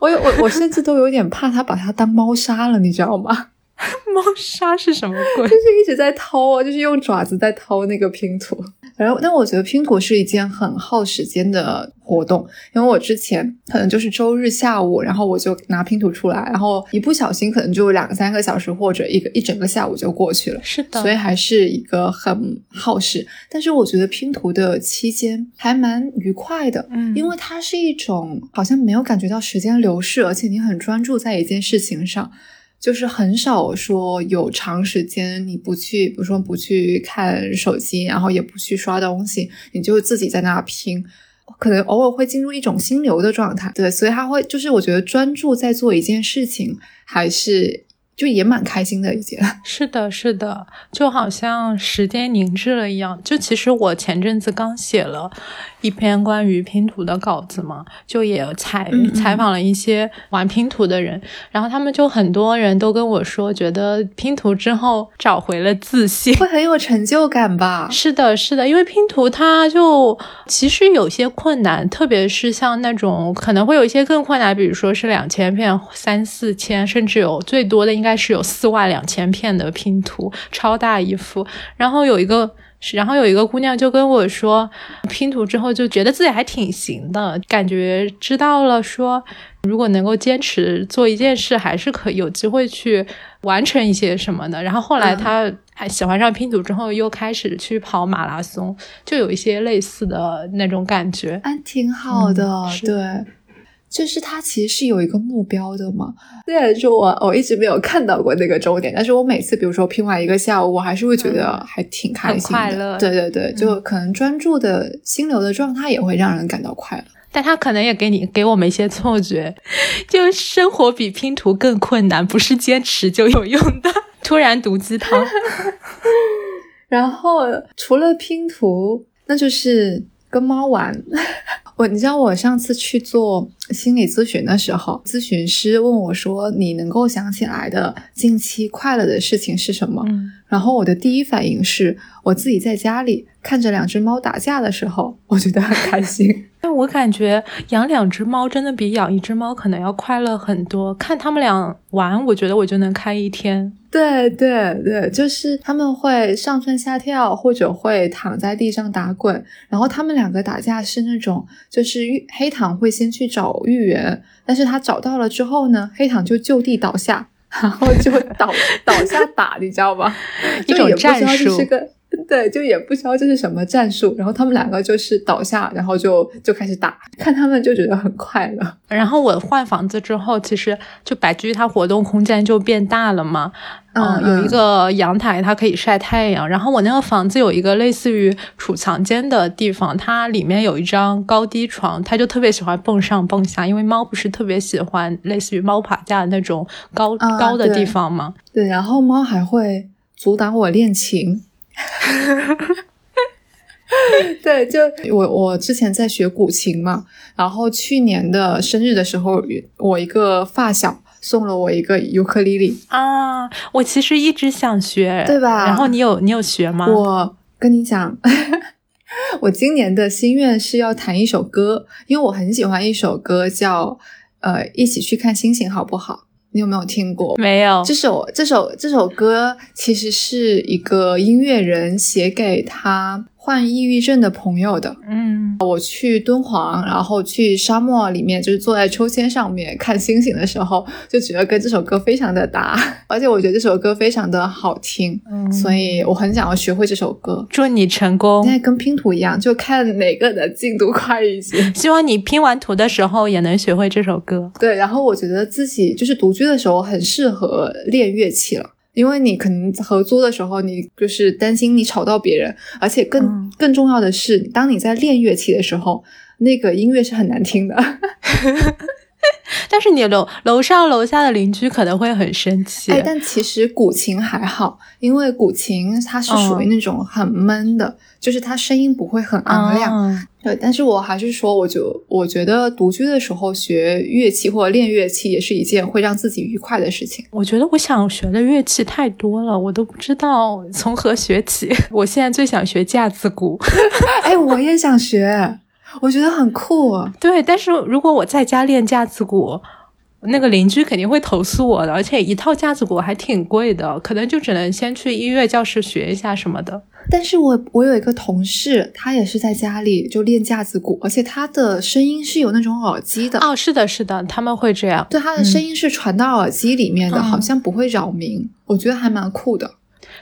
我我我甚至都有点怕他把它当猫砂了，你知道吗？(laughs) 猫砂是什么鬼就？是一直在掏啊，就是用爪子在掏那个拼图。然后，但我觉得拼图是一件很耗时间的活动，因为我之前可能就是周日下午，然后我就拿拼图出来，然后一不小心可能就两三个小时或者一个一整个下午就过去了。是的，所以还是一个很耗时，但是我觉得拼图的期间还蛮愉快的，嗯因为它是一种好像没有感觉到时间流逝，而且你很专注在一件事情上，就是很少说有长时间你不去，比如说不去看手机，然后也不去刷东西，你就自己在那拼。可能偶尔会进入一种心流的状态，对，所以他会就是我觉得专注在做一件事情，还是就也蛮开心的一件。是的，是的，就好像时间凝滞了一样。就其实我前阵子刚写了一篇关于拼图的稿子嘛，就也采采访了一些玩拼图的人，然后他们就很多人都跟我说，觉得拼图之后找回了自信。会很有成就感吧？(laughs) 是的，是的，因为拼图它就其实有些困难，特别是像那种可能会有一些更困难，比如说是两千片、三四千，甚至有最多的应该是有四万两千片的拼图，超大一幅。然后有一个。然后有一个姑娘就跟我说，拼图之后就觉得自己还挺行的，感觉知道了说，如果能够坚持做一件事，还是可有机会去完成一些什么的。然后后来嗯她还喜欢上拼图之后，又开始去跑马拉松，就有一些类似的那种感觉。啊，挺好的，嗯对。就是它其实是有一个目标的嘛。虽然说我我一直没有看到过那个终点，但是我每次比如说拼完一个下午，我还是会觉得还挺开心的。很快乐对对对，就可能专注的心流的状态也会让人感到快乐。但他可能也给你给我们一些错觉，就生活比拼图更困难，不是坚持就有用的。突然毒鸡汤，(laughs) 然后除了拼图，那就是跟猫玩。我你知道，我上次去做心理咨询的时候，咨询师问我说：“你能够想起来的近期快乐的事情是什么？”，然后我的第一反应是我自己在家里看着两只猫打架的时候，我觉得很开心。(laughs) 但我感觉养两只猫真的比养一只猫可能要快乐很多。看他们俩玩，我觉得我就能开一天。对对对，就是他们会上蹿下跳，或者会躺在地上打滚。然后他们两个打架是那种，就是玉黑糖会先去找芋圆，但是他找到了之后呢，黑糖就就地倒下，然后就倒 (laughs) 倒下打，你知道吗？一种战术是个。(laughs) 对，就也不知道这是什么战术，然后他们两个就是倒下，然后就就开始打，看他们就觉得很快乐。(laughs) 然后我换房子之后，其实就白居他活动空间就变大了嘛。嗯有一个阳台，它可以晒太阳。然后我那个房子有一个类似于储藏间的地方，它里面有一张高低床，它就特别喜欢蹦上蹦下，因为猫不是特别喜欢类似于猫爬架的那种高、啊高的地方嘛？对，然后猫还会阻挡我练琴。(laughs) 对，就我我之前在学古琴嘛，然后去年的生日的时候，我一个发小送了我一个尤克里里，啊，我其实一直想学，对吧然后你有你有学吗？我跟你讲，(laughs) 我今年的心愿是要弹一首歌，因为我很喜欢一首歌叫呃一起去看星星好不好？你有没有听过？没有这首这首这首歌其实是一个音乐人写给他患抑郁症的朋友的。嗯，我去敦煌，然后去沙漠里面，就是坐在秋千上面看星星的时候，就觉得跟这首歌非常的搭，(laughs) 而且我觉得这首歌非常的好听，嗯所以我很想要学会这首歌。祝你成功现。在跟拼图一样，就看哪个的进度快一些。(laughs) 希望你拼完图的时候也能学会这首歌。对，然后我觉得自己就是独居的时候很适合练乐器了。因为你可能合租的时候，你就是担心你吵到别人，而且更、嗯更重要的是，当你在练乐器的时候，那个音乐是很难听的。(laughs) (laughs) 但是你楼楼上楼下的邻居可能会很生气。哎，但其实古琴还好，因为古琴它是属于那种很闷的，就是它声音不会很昂亮。啊对，但是我还是说，我就我觉得独居的时候学乐器或者练乐器也是一件会让自己愉快的事情。我觉得我想学的乐器太多了，我都不知道从何学起。(laughs) 我现在最想学架子鼓，(laughs) 哎，我也想学，我觉得很酷。啊对，但是如果我在家练架子鼓，那个邻居肯定会投诉我的，而且一套架子鼓还挺贵的，可能就只能先去音乐教室学一下什么的。但是我我有一个同事，他也是在家里就练架子鼓，而且他的声音是有那种耳机的，哦，是的，是的，他们会这样。对，他的声音是传到耳机里面的，嗯好像不会扰民，我觉得还蛮酷的。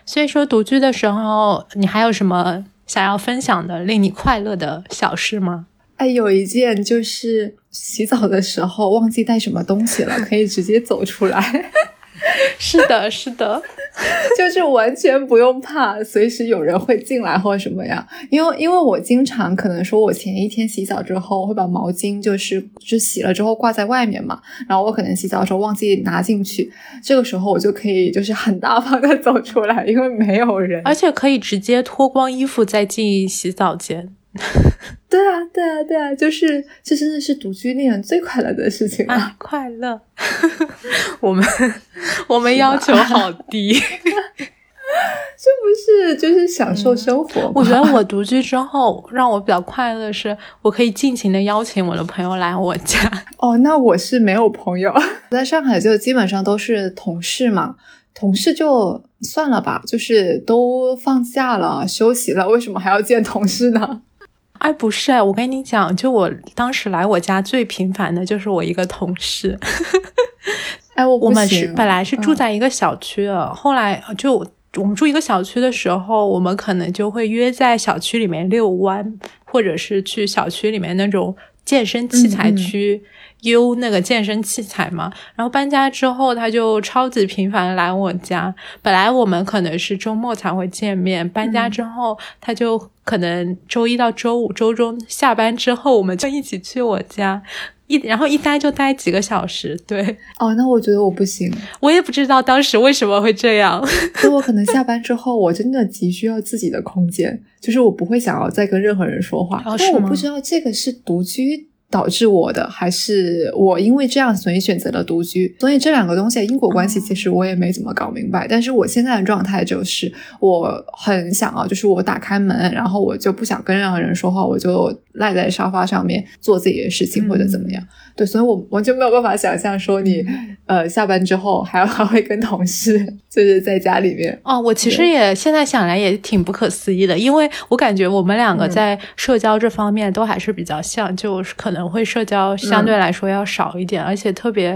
所以说，独居的时候，你还有什么想要分享的令你快乐的小事吗？哎，有一件就是洗澡的时候忘记带什么东西了，可以直接走出来，(laughs) 是的，是的，(laughs) 就是完全不用怕随时有人会进来或者什么样。因为因为我经常可能说我前一天洗澡之后会把毛巾就是就洗了之后挂在外面嘛，然后我可能洗澡的时候忘记拿进去，这个时候我就可以就是很大方的走出来，因为没有人。而且可以直接脱光衣服再进洗澡间。(laughs) 对啊，对啊，对啊，就是这真的是独居令人最快乐的事情了。啊，(laughs) 快乐！(laughs) 我们我们要求好低。这不是就是享受生活吗？我觉得我独居之后，让我比较快乐的是，我可以尽情的邀请我的朋友来我家。哦，那我是没有朋友，在上海就基本上都是同事嘛。同事就算了吧，就是都放假了、休息了，为什么还要见同事呢？哎，不是，我跟你讲，就我当时来我家最频繁的就是我一个同事。(laughs) 哎，我不我们是本来是住嗯在一个小区的，后来就我们住一个小区的时候，我们可能就会约在小区里面遛弯，或者是去小区里面那种健身器材嗯嗯区。悠那个健身器材嘛，然后搬家之后，他就超级频繁来我家。本来我们可能是周末才会见面，搬家之后，他就可能周一到周五、周中下班之后，我们就一起去我家，一然后一待就待几个小时。对哦，那我觉得我不行，我也不知道当时为什么会这样。(laughs) 就我可能下班之后，我真的急需要自己的空间，就是我不会想要再跟任何人说话。哦但我不知道这个是独居导致我的，还是我因为这样所以选择了独居。所以这两个东西的因果关系，哦其实我也没怎么搞明白。但是我现在的状态就是，我很想啊，就是我打开门，然后我就不想跟任何人说话，我就赖在沙发上面做自己的事情或者怎么样。对，所以我完全没有办法想象说你呃下班之后还还会跟同事就是在家里面。哦，我其实也现在想来也挺不可思议的，因为我感觉我们两个嗯。在社交这方面都还是比较像，就是可能会社交相对来说要少一点，而且特别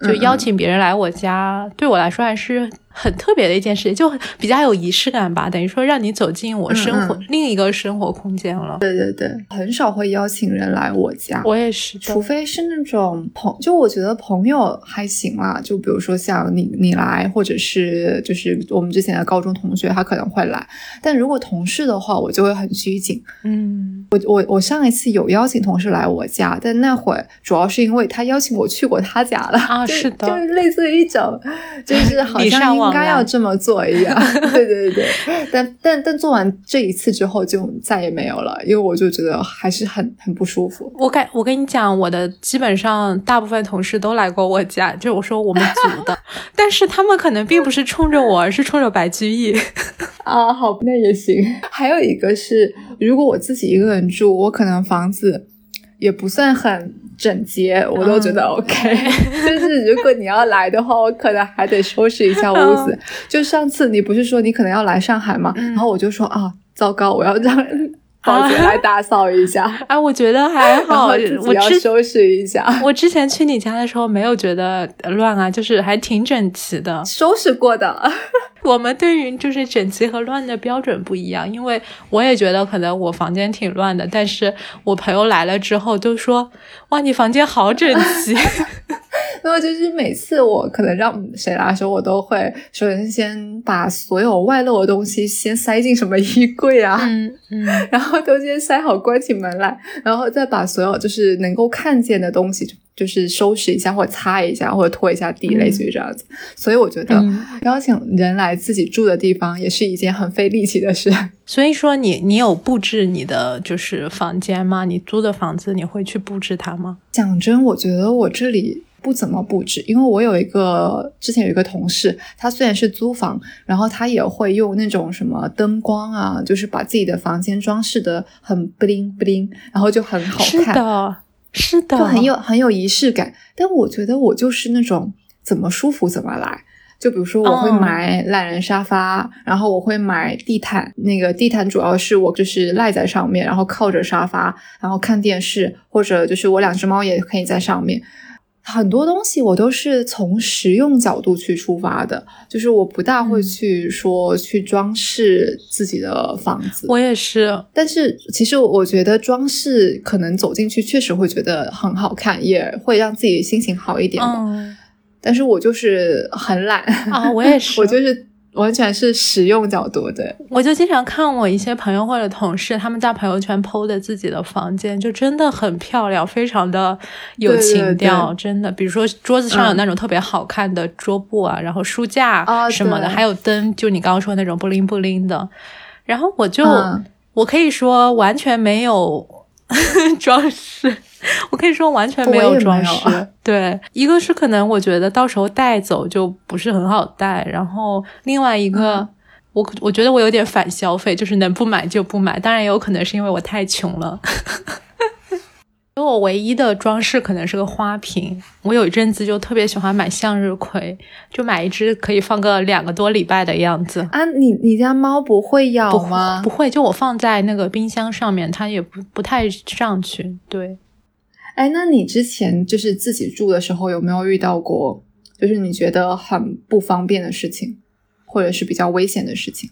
就嗯。邀请别人来我家，对我来说还是很特别的一件事情，就比较有仪式感吧，等于说让你走进我生活、嗯另一个生活空间了。对对对，很少会邀请人来我家。我也是除，非是那种朋，就我觉得朋友还行啦，就比如说像你你来，或者是就是我们之前的高中同学，他可能会来。但如果同事的话，我就会很拘谨。嗯，我我我上一次有邀请同事来我家，但那会儿主要是因为他邀请我去过他家了啊是的就是类似于一种，就是好像应该要这么做一样。(laughs) 对对对对，但但但做完这一次之后就再也没有了，因为我就觉得还是很很不舒服。我感我跟你讲，我的基本上大部分同事都来过我家，就是我说我们组的，(laughs) 但是他们可能并不是冲着我，而是冲着白居易。(laughs) 啊，好，那也行。还有一个是，如果我自己一个人住，我可能房子也不算很整洁，我都觉得 OK。(laughs) 就是如果你要来的话，我可能还得收拾一下屋子。就上次你不是说你可能要来上海吗？然后我就说啊，糟糕，我要让。保洁来打扫一下，哎，(laughs) 我觉得还好，我要收拾一下。我之前去你家的时候没有觉得乱啊，就是还挺整齐的，收拾过的。(laughs) 我们对于就是整齐和乱的标准不一样，因为我也觉得可能我房间挺乱的，但是我朋友来了之后都说，哇，你房间好整齐。(laughs) 然后就是每次我可能让谁来的时候，我都会首先先把所有外露的东西先塞进什么衣柜啊，嗯嗯，(laughs) 然后都先塞好，关起门来，然后再把所有就是能够看见的东西，就是收拾一下，或者擦一下，或者拖一下地，类似于这样子。所以我觉得邀请人来自己住的地方也是一件很费力气的事。(laughs) 所以说，你你有布置你的就是房间吗？你租的房子你会去布置它吗？讲真，我觉得我这里。不怎么布置，因为我有一个之前有一个同事，他虽然是租房，然后他也会用那种什么灯光啊，就是把自己的房间装饰的很不灵不灵，然后就很好看，是的，是的，就很有很有仪式感。但我觉得我就是那种怎么舒服怎么来，就比如说我会买懒人沙发，然后我会买地毯，那个地毯主要是我就是赖在上面，然后靠着沙发，然后看电视，或者就是我两只猫也可以在上面。很多东西我都是从实用角度去出发的，就是我不大会去说去装饰自己的房子。我也是，但是其实我觉得装饰可能走进去确实会觉得很好看，也会让自己心情好一点嗯，但是我就是很懒啊，我也是，(laughs) 我就是。完全是实用角度的，我就经常看我一些朋友或者同事，他们在朋友圈 PO 的自己的房间，就真的很漂亮，非常的有情调，真的。比如说桌子上有那种特别好看的桌布啊，然后书架什么的，还有灯，就你刚刚说那种布灵布灵的。然后我就我可以说完全没有装饰。我可以说完全没有装饰，(laughs) 对，一个是可能我觉得到时候带走就不是很好带，然后另外一个，我我觉得我有点反消费，就是能不买就不买，当然也有可能是因为我太穷了。(laughs) 因为我唯一的装饰可能是个花瓶，我有一阵子就特别喜欢买向日葵，就买一只可以放个两个多礼拜的样子。啊，你你家猫不会咬吗？不会，就我放在那个冰箱上面，它也不不太上去。对。哎，那你之前就是自己住的时候，有没有遇到过，就是你觉得很不方便的事情，或者是比较危险的事情？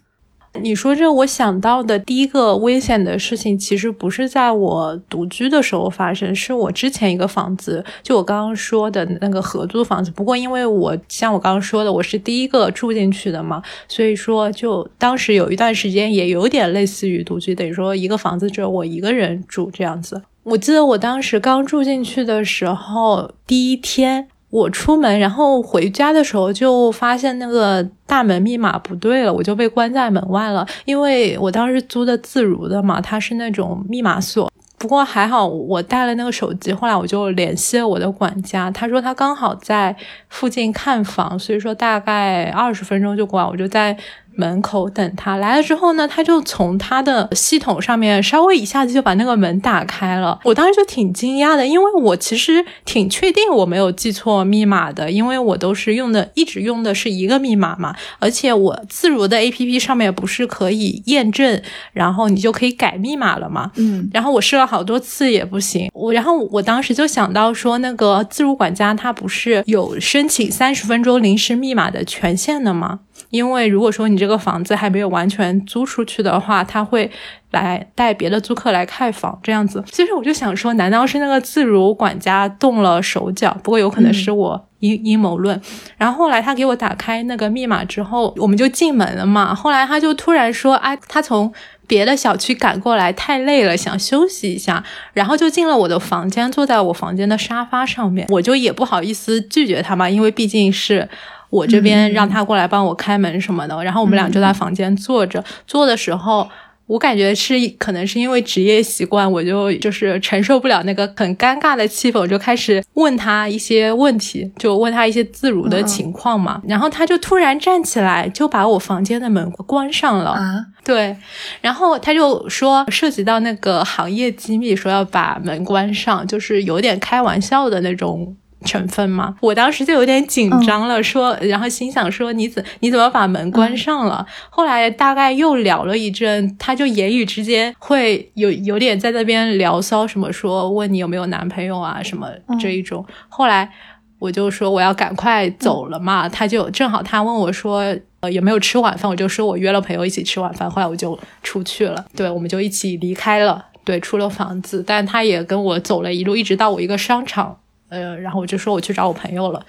你说这，我想到的第一个危险的事情，其实不是在我独居的时候发生，是我之前一个房子，就我刚刚说的那个合租房子。不过，因为我像我刚刚说的，我是第一个住进去的嘛，所以说就当时有一段时间也有点类似于独居，等于说一个房子只有我一个人住这样子。我记得我当时刚住进去的时候，第一天我出门，然后回家的时候就发现那个大门密码不对了，我就被关在门外了。因为我当时租的自如的嘛，它是那种密码锁。不过还好我带了那个手机，后来我就联系了我的管家，他说他刚好在附近看房，所以说大概二十分钟就过来，我就在。门口等他来了之后呢，他就从他的系统上面稍微一下子就把那个门打开了。我当时就挺惊讶的，因为我其实挺确定我没有记错密码的，因为我都是用的一直用的是一个密码嘛。而且我自如的 A P P 上面不是可以验证，然后你就可以改密码了嘛。嗯，然后我试了好多次也不行。我然后我当时就想到说，那个自如管家他不是有申请三十分钟临时密码的权限的吗？因为如果说你这个房子还没有完全租出去的话，他会来带别的租客来看房，这样子。其实我就想说，难道是那个自如管家动了手脚？不过有可能是我阴阴谋论。然后后来他给我打开那个密码之后，我们就进门了嘛。后来他就突然说：“哎，他从别的小区赶过来，太累了，想休息一下。”然后就进了我的房间，坐在我房间的沙发上面。我就也不好意思拒绝他嘛，因为毕竟是。我这边让他过来帮我开门什么的，然后我们俩就在房间坐着。坐的时候，我感觉是可能是因为职业习惯，我就就是承受不了那个很尴尬的气氛，我就开始问他一些问题，就问他一些自如的情况嘛。然后他就突然站起来，就把我房间的门关上了。啊，对，然后他就说涉及到那个行业机密，说要把门关上，就是有点开玩笑的那种。成分嘛，我当时就有点紧张了，说，然后心想说，你怎你怎么把门关上了？后来大概又聊了一阵，他就言语之间会有有点在那边聊骚，什么说问你有没有男朋友啊，什么这一种。后来我就说我要赶快走了嘛，他就正好他问我说，呃有没有吃晚饭？我就说我约了朋友一起吃晚饭，后来我就出去了，对，我们就一起离开了，对，出了房子，但他也跟我走了一路，一直到我一个商场。呃，然后我就说我去找我朋友了，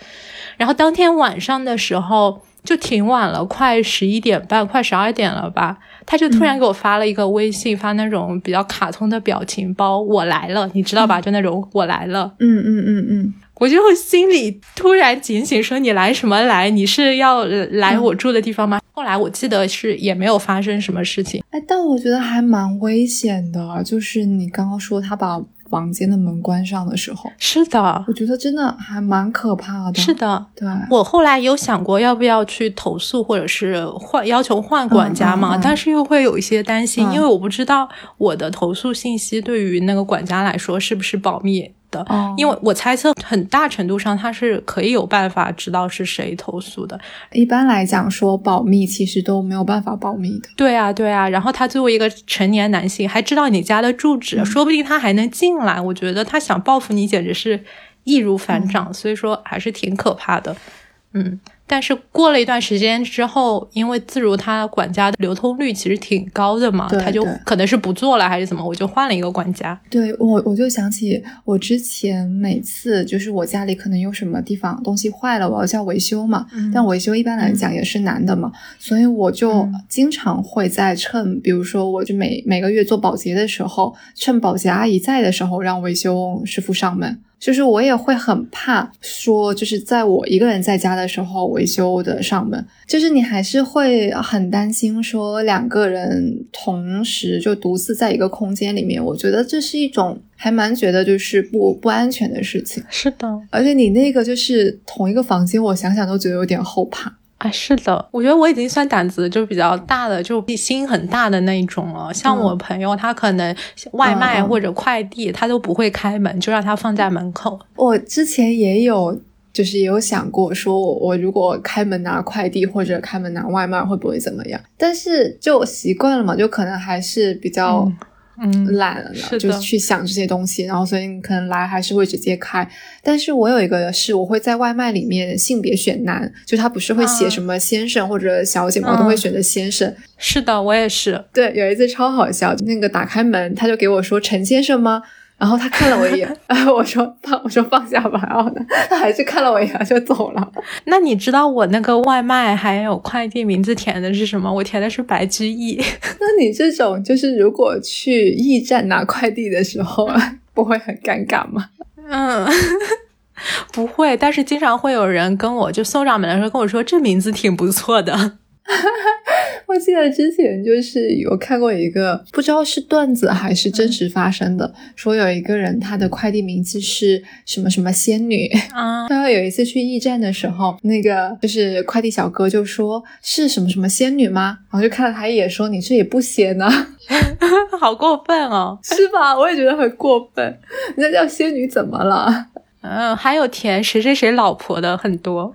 然后当天晚上的时候就挺晚了，快十一点半，快十二点了吧，他就突然给我发了一个微信，发那种比较卡通的表情包，我来了，你知道吧？就那种我来了，嗯嗯嗯嗯，我就心里突然警醒，说你来什么来？你是要来我住的地方吗？后来我记得是也没有发生什么事情，哎，但我觉得还蛮危险的，就是你刚刚说他把。房间的门关上的时候，是的，我觉得真的还蛮可怕的。是的，对。我后来有想过要不要去投诉，或者是换要求换管家嘛，但是又会有一些担心，因为我不知道我的投诉信息对于那个管家来说是不是保密。的，因为我猜测很大程度上他是可以有办法知道是谁投诉的。一般来讲，说保密其实都没有办法保密的。对啊，对啊。然后他作为一个成年男性，还知道你家的住址，说不定他还能进来。我觉得他想报复你，简直是易如反掌。所以说，还是挺可怕的。嗯。但是过了一段时间之后，因为自如他管家的流通率其实挺高的嘛，他就可能是不做了还是怎么，我就换了一个管家。对我，我就想起我之前每次就是我家里可能有什么地方东西坏了，我要叫维修嘛。但维修一般来讲也是男的嘛，所以我就经常会在趁，比如说我就每每个月做保洁的时候，趁保洁阿姨在的时候，让维修师傅上门。就是我也会很怕说，就是在我一个人在家的时候维修的上门，就是你还是会很担心说两个人同时就独自在一个空间里面，我觉得这是一种还蛮觉得就是不不安全的事情。是的，而且你那个就是同一个房间，我想想都觉得有点后怕。啊，是的，我觉得我已经算胆子就比较大的，就心很大的那一种了。像我朋友，他可能外卖或者快递，他都不会开门，就让他放在门口。我之前也有，就是也有想过，说我我如果开门拿快递或者开门拿外卖，会不会怎么样？但是就习惯了嘛，就可能还是比较。嗯，懒了呢，就去想这些东西，然后所以你可能来还是会直接开。但是我有一个是，我会在外卖里面性别选男，就他不是会写什么先生或者小姐嘛，我都会选择先生。是的，我也是。对，有一次超好笑，那个打开门，他就给我说陈先生吗？然后他看了我一眼，(laughs) 然后我说放，我说放下吧。然后呢，(laughs) 他还是看了我一眼就走了。那你知道我那个外卖还有快递名字填的是什么？我填的是白居易。(laughs) 那你这种就是如果去驿站拿快递的时候，不会很尴尬吗？嗯，不会。但是经常会有人跟我就送上门的时候跟我说，这名字挺不错的。我记得之前就是有看过一个，不知道是段子还是真实发生的，说有一个人他的快递名字是什么什么仙女啊。然后有一次去驿站的时候，那个就是快递小哥就说是什么什么仙女吗？然后就看了他一眼，说你这也不仙呢，(laughs) 好过分哦，是吧？我也觉得很过分，人家叫仙女怎么了？嗯，还有填谁谁谁老婆的很多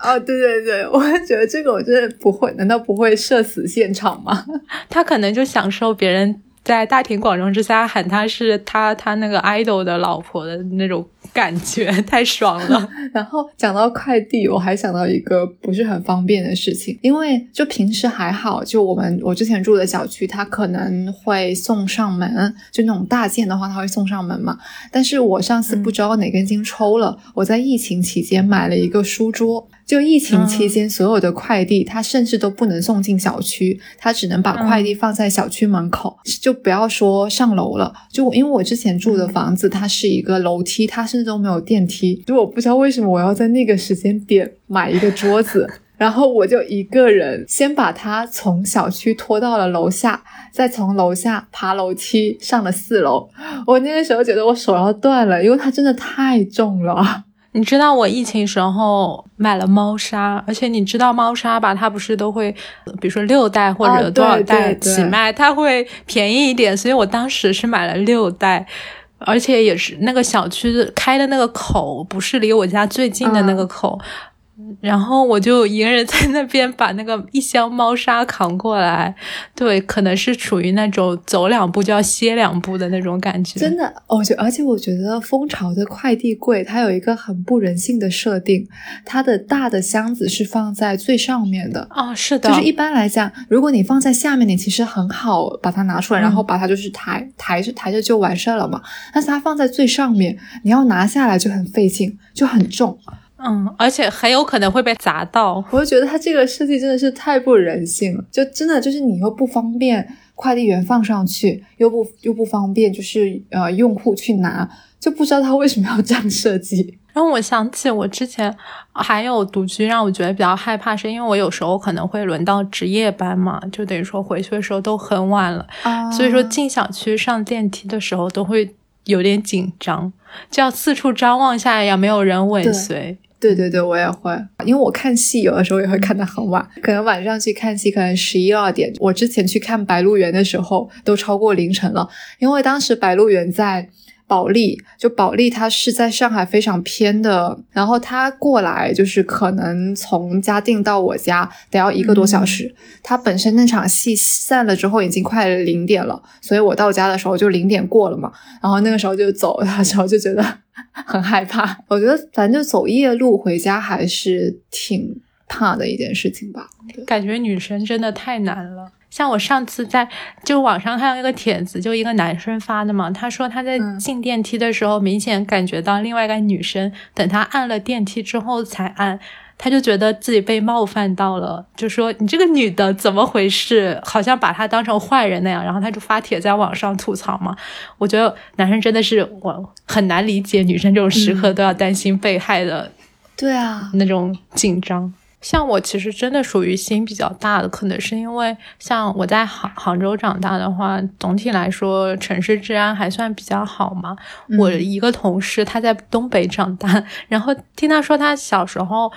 哦，对对对，(laughs) 我觉得这个我真的不会，难道不会社死现场吗？他可能就享受别人。在大庭广众之下喊他是他他那个 idol 的老婆的那种感觉太爽了。(laughs) 然后讲到快递，我还想到一个不是很方便的事情，因为就平时还好，就我们我之前住的小区，它可能会送上门，就那种大件的话，它会送上门嘛。但是我上次不知道哪根筋抽了，我在疫情期间买了一个书桌。就疫情期间，所有的快递它甚至都不能送进小区，它只能把快递放在小区门口，就不要说上楼了。就因为我之前住的房子，它是一个楼梯，它甚至都没有电梯。就我不知道为什么我要在那个时间点买一个桌子。(laughs) 然后我就一个人先把它从小区拖到了楼下，再从楼下爬楼梯上了四楼。我那个时候觉得我手要断了，因为它真的太重了。你知道我疫情时候买了猫砂，而且你知道猫砂吧？它不是都会，比如说六袋或者多少袋起卖，它会便宜一点，所以我当时是买了六袋，而且也是那个小区开的那个口，不是离我家最近的那个口。然后我就一个人在那边把那个一箱猫砂扛过来，对，可能是处于那种走两步就要歇两步的那种感觉。真的，我觉而且我觉得蜂巢的快递柜它有一个很不人性的设定，它的大的箱子是放在最上面的啊，是的，就是一般来讲，如果你放在下面，你其实很好把它拿出来，然后把它就是抬抬着抬着就完事儿了嘛。但是它放在最上面，你要拿下来就很费劲，就很重。嗯，而且很有可能会被砸到。我就觉得它这个设计真的是太不人性了，就真的就是你又不方便快递员放上去，又不又不方便，就是呃用户去拿，就不知道他为什么要这样设计。然后我想起我之前还有独居，让我觉得比较害怕，是因为我有时候可能会轮到值夜班嘛，就等于说回去的时候都很晚了，所以说进小区上电梯的时候都会有点紧张，就要四处张望一下，也没有人尾随。对对对，我也会，因为我看戏有的时候也会看得很晚，可能晚上去看戏，可能十一二点。我之前去看《白鹿原》的时候，都超过凌晨了，因为当时《白鹿原》在。保利就保利，它是在上海非常偏的，然后他过来就是可能从嘉定到我家得要一个多小时。他本身那场戏散了之后已经快零点了，所以我到家的时候就零点过了嘛。然后那个时候就走的时候就觉得很害怕。我觉得反正就走夜路回家还是挺怕的一件事情吧。感觉女生真的太难了。像我上次在就网上看到一个帖子，就一个男生发的嘛，他说他在进电梯的时候，明显感觉到另外一个女生等他按了电梯之后才按，他就觉得自己被冒犯到了，就说你这个女的怎么回事，好像把她当成坏人那样，然后他就发帖在网上吐槽嘛。我觉得男生真的是我很难理解女生这种时刻都要担心被害的，对啊，那种紧张。像我其实真的属于心比较大的，可能是因为像我在杭杭州长大的话，总体来说城市治安还算比较好嘛。我一个同事他在东北长大，(laughs) 然后听他说他小时候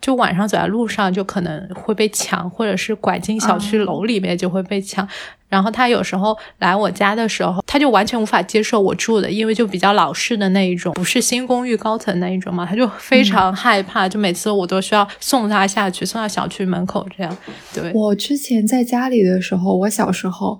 就晚上走在路上就可能会被抢，或者是拐进小区楼里面就会被抢。然后他有时候来我家的时候，他就完全无法接受我住的，因为就比较老式的那一种，不是新公寓高层那一种嘛，他就非常害怕，就每次我都需要送他下去，送到小区门口这样。对我之前在家里的时候，我小时候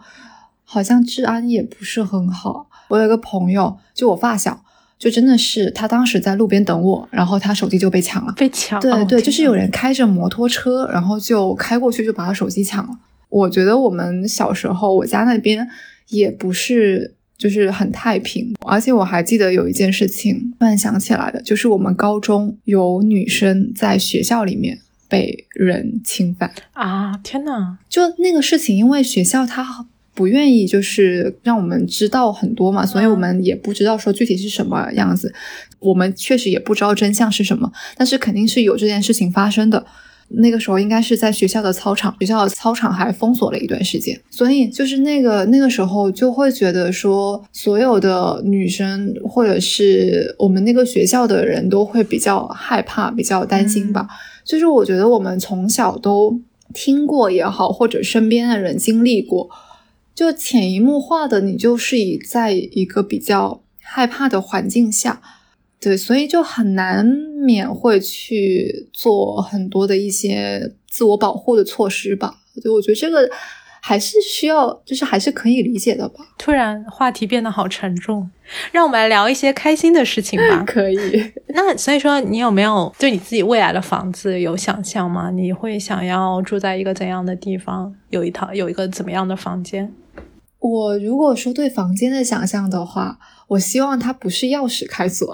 好像治安也不是很好。我有个朋友，就我发小，就真的是他当时在路边等我，然后他手机就被抢了，被抢。对对，就是有人开着摩托车，然后就开过去就把他手机抢了。我觉得我们小时候，我家那边也不是就是很太平，而且我还记得有一件事情，突然想起来的，就是我们高中有女生在学校里面被人侵犯啊！天呐，就那个事情，因为学校他不愿意就是让我们知道很多嘛，所以我们也不知道说具体是什么样子，我们确实也不知道真相是什么，但是肯定是有这件事情发生的。那个时候应该是在学校的操场，学校的操场还封锁了一段时间，所以就是那个那个时候就会觉得说，所有的女生或者是我们那个学校的人都会比较害怕、比较担心吧。就是我觉得我们从小都听过也好，或者身边的人经历过，就潜移默化的，你就是以在一个比较害怕的环境下。对，所以就很难免会去做很多的一些自我保护的措施吧。就我觉得这个还是需要，就是还是可以理解的吧。突然话题变得好沉重，让我们来聊一些开心的事情吧。(laughs) 可以。(laughs) 那所以说，你有没有对你自己未来的房子有想象吗？你会想要住在一个怎样的地方？有一套有一个怎么样的房间？我如果说对房间的想象的话，我希望它不是钥匙开锁。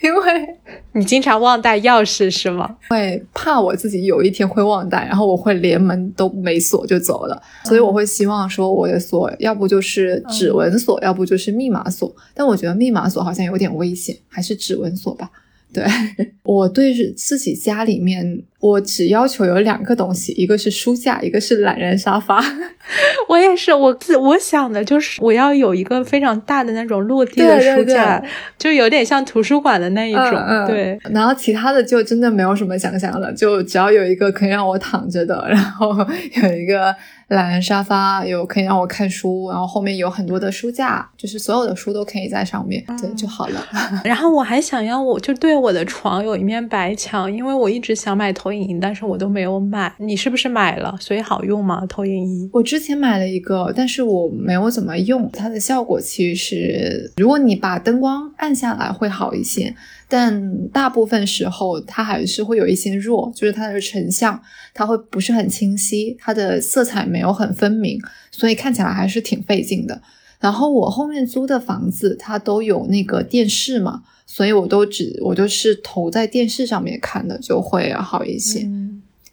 因为 (laughs) 你经常忘带钥匙是吗？会怕我自己有一天会忘带，然后我会连门都没锁就走了，所以我会希望说我的锁要不就是指纹锁，要不就是密码锁。但我觉得密码锁好像有点危险，还是指纹锁吧。对 (laughs) 我对自己家里面，我只要求有两个东西，一个是书架，一个是懒人沙发。(laughs) 我也是，我自我想的就是我要有一个非常大的那种落地的书架，就有点像图书馆的那一种。对，然后其他的就真的没有什么想象了，就只要有一个可以让我躺着的，然后 (laughs) 有一个。懒人沙发有可以让我看书，然后后面有很多的书架，就是所有的书都可以在上面，对就好了。(laughs) 然后我还想要，我就对我的床有一面白墙，因为我一直想买投影仪，但是我都没有买。你是不是买了？所以好用吗？投影仪？我之前买了一个，但是我没有怎么用，它的效果其实，如果你把灯光暗下来会好一些。但大部分时候，它还是会有一些弱，就是它的成像，它会不是很清晰，它的色彩没有很分明，所以看起来还是挺费劲的。然后我后面租的房子，它都有那个电视嘛，所以我都只我都是投在电视上面看的，就会好一些。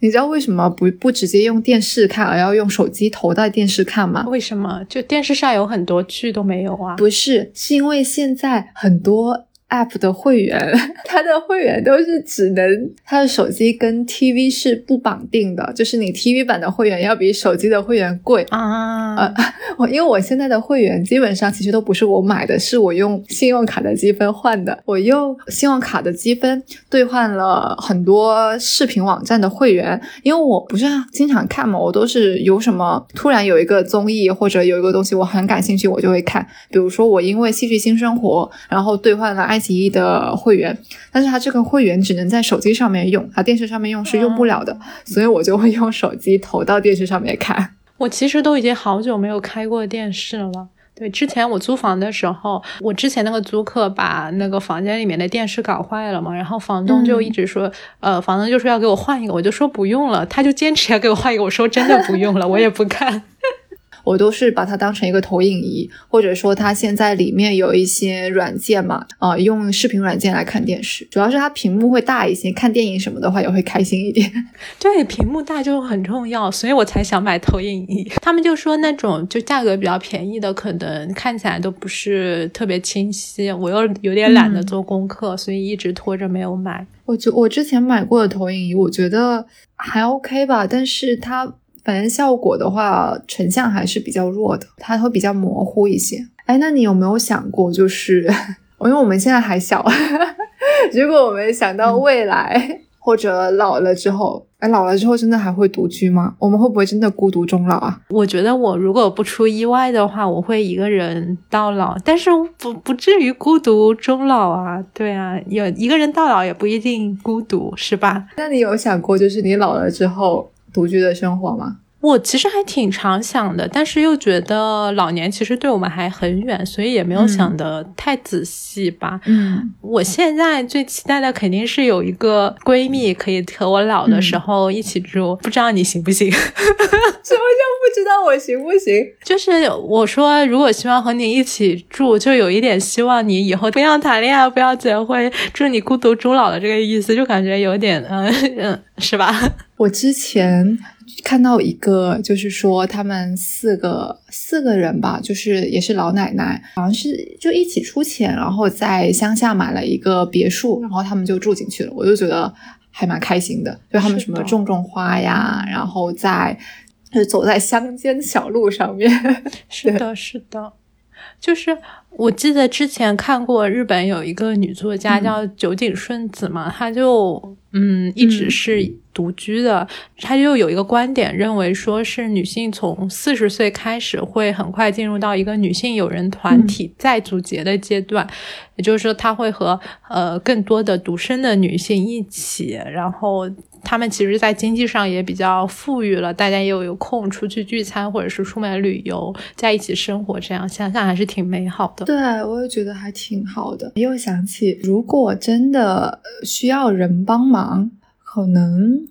你知道为什么不不直接用电视看，而要用手机投在电视看吗？为什么？就电视上有很多剧都没有啊？不是，是因为现在很多。App 的会员，(laughs) 它的会员都是只能它的手机跟 TV 是不绑定的，就是你 TV 版的会员要比手机的会员贵啊。呃，(laughs) 我因为我现在的会员基本上其实都不是我买的，是我用信用卡的积分换的。我用信用卡的积分兑换了很多视频网站的会员，因为我不是经常看嘛，我都是有什么突然有一个综艺或者有一个东西我很感兴趣，我就会看。比如说我因为戏剧新生活，然后兑换了爱。爱奇艺的会员，但是他这个会员只能在手机上面用，他电视上面用是用不了的，所以我就会用手机投到电视上面看。我其实都已经好久没有开过电视了。对，之前我租房的时候，我之前那个租客把那个房间里面的电视搞坏了嘛，然后房东就一直说，呃，房东就说要给我换一个，我就说不用了，他就坚持要给我换一个，我说真的不用了，我也不看。我都是把它当成一个投影仪，或者说它现在里面有一些软件嘛，啊，用视频软件来看电视，主要是它屏幕会大一些，看电影什么的话也会开心一点。(laughs) 对，屏幕大就很重要，所以我才想买投影仪。他们就说那种就价格比较便宜的，可能看起来都不是特别清晰，我又有点懒得做功课，所以一直拖着没有买。我觉我之前买过的投影仪，我觉得还 OK 吧，但是它。反正效果的话，成像还是比较弱的，它会比较模糊一些。哎，那你有没有想过，就是因为我们现在还小，(laughs) 如果我们想到未来或者老了之后，哎，老了之后真的还会独居吗？我们会不会真的孤独终老啊？我觉得我如果不出意外的话，我会一个人到老，但是不不至于孤独终老啊。对啊，有一个人到老也不一定孤独，是吧？那你有想过，就是你老了之后？独居的生活吗？我其实还挺常想的，但是又觉得老年其实对我们还很远，所以也没有想的太仔细吧。嗯，我现在最期待的肯定是有一个闺蜜可以和我老的时候一起住，不知道你行不行？(laughs) 什么叫不知道我行不行？就是我说，如果希望和你一起住，就有一点希望你以后不要谈恋爱，不要结婚，祝你孤独终老的这个意思，就感觉有点嗯嗯，是吧？(laughs) 我之前看到一个，就是说他们四个四个人吧，就是也是老奶奶，好像是就一起出钱，然后在乡下买了一个别墅，然后他们就住进去了。我就觉得还蛮开心的，就他们什么种种花呀，然后在就是走在乡间小路上面。是的，(laughs) 是的，就是。我记得之前看过日本有一个女作家叫酒井顺子嘛，她就嗯一直是独居的，她就有一个观点认为说是女性从四十岁开始会很快进入到一个女性友人团体再组结的阶段，也就是说她会和呃更多的独身的女性一起，然后。他们其实，在经济上也比较富裕了，大家也有有空出去聚餐，或者是出门旅游，在一起生活，这样想想还是挺美好的。对，我也觉得还挺好的。又想起，如果真的需要人帮忙，可能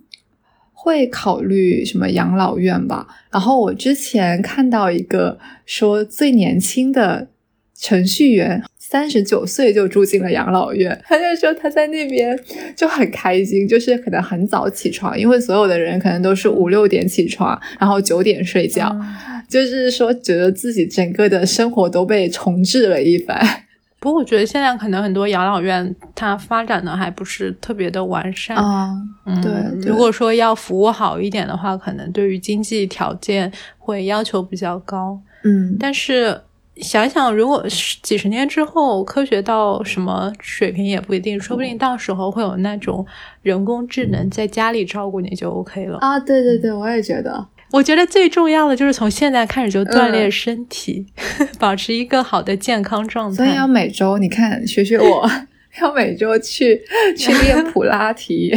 会考虑什么养老院吧。然后我之前看到一个说，最年轻的程序员。三十九岁就住进了养老院，他就说他在那边就很开心，就是可能很早起床，因为所有的人可能都是五六点起床，然后九点睡觉，(laughs) 就是说觉得自己整个的生活都被重置了一番。(laughs) 不过我觉得现在可能很多养老院它发展的还不是特别的完善啊。嗯，对，如果说要服务好一点的话，可能对于经济条件会要求比较高。嗯，但是想想，如果几十年之后科学到什么水平也不一定，说不定到时候会有那种人工智能在家里照顾你就 OK 了啊。对对对，我也觉得。我觉得最重要的就是从现在开始就锻炼身体，(laughs) 保持一个好的健康状态。所以要每周，你看学学我，(laughs) 要每周去去练普拉提。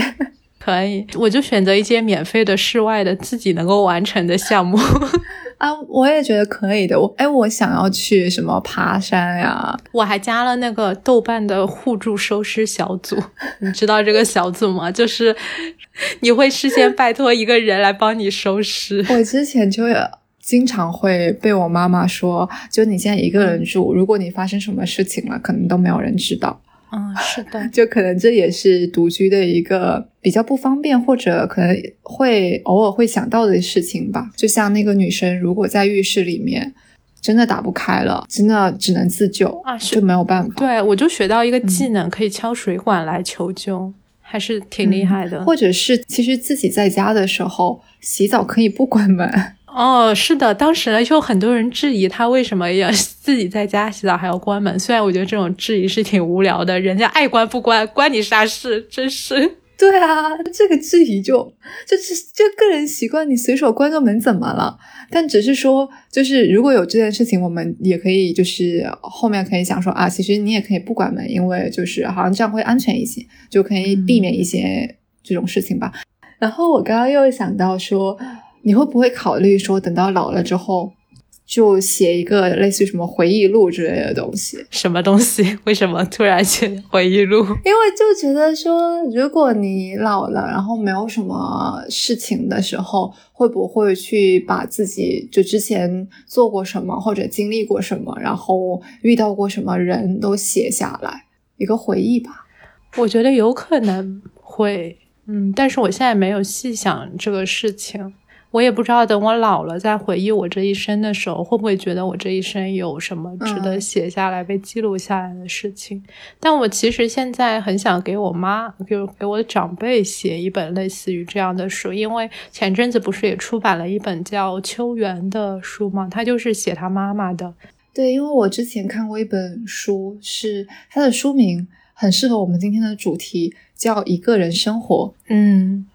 可以，我就选择一些免费的室外的自己能够完成的项目。(laughs) 啊，我也觉得可以的。我哎，我想要去什么爬山呀？我还加了那个豆瓣的互助收尸小组，(laughs) 你知道这个小组吗？就是 (laughs) 你会事先拜托一个人来帮你收尸。我之前就有经常会被我妈妈说，就你现在一个人住，如果你发生什么事情了，可能都没有人知道。嗯，是的，就可能这也是独居的一个比较不方便，或者可能会偶尔会想到的事情吧。就像那个女生，如果在浴室里面真的打不开了，真的只能自救啊，就没有办法。对，我就学到一个技能，可以敲水管来求救，还是挺厉害的。或者是其实自己在家的时候洗澡可以不关门。(laughs) 哦，是的，当时呢就很多人质疑他为什么要 (laughs) 自己在家洗澡还要关门。虽然我觉得这种质疑是挺无聊的，人家爱关不关关你啥事？真是。对啊，这个质疑就就是就个人习惯，你随手关个门怎么了？但只是说，就是如果有这件事情，我们也可以就是后面可以想说啊，其实你也可以不关门，因为就是好像这样会安全一些，就可以避免一些这种事情吧。然后我刚刚又想到说。你会不会考虑说，等到老了之后，就写一个类似于什么回忆录之类的东西？什么东西？为什么突然写回忆录？因为就觉得说，如果你老了，然后没有什么事情的时候，会不会去把自己就之前做过什么，或者经历过什么，然后遇到过什么人都写下来，一个回忆吧？我觉得有可能会，嗯，但是我现在没有细想这个事情。我也不知道，等我老了再回忆我这一生的时候，会不会觉得我这一生有什么值得写下来、被记录下来的事情？但我其实现在很想给我妈，就给我的长辈写一本类似于这样的书，因为前阵子不是也出版了一本叫《秋园》的书吗？他就是写他妈妈的。对，因为我之前看过一本书，是它的书名很适合我们今天的主题，叫《一个人生活》。嗯。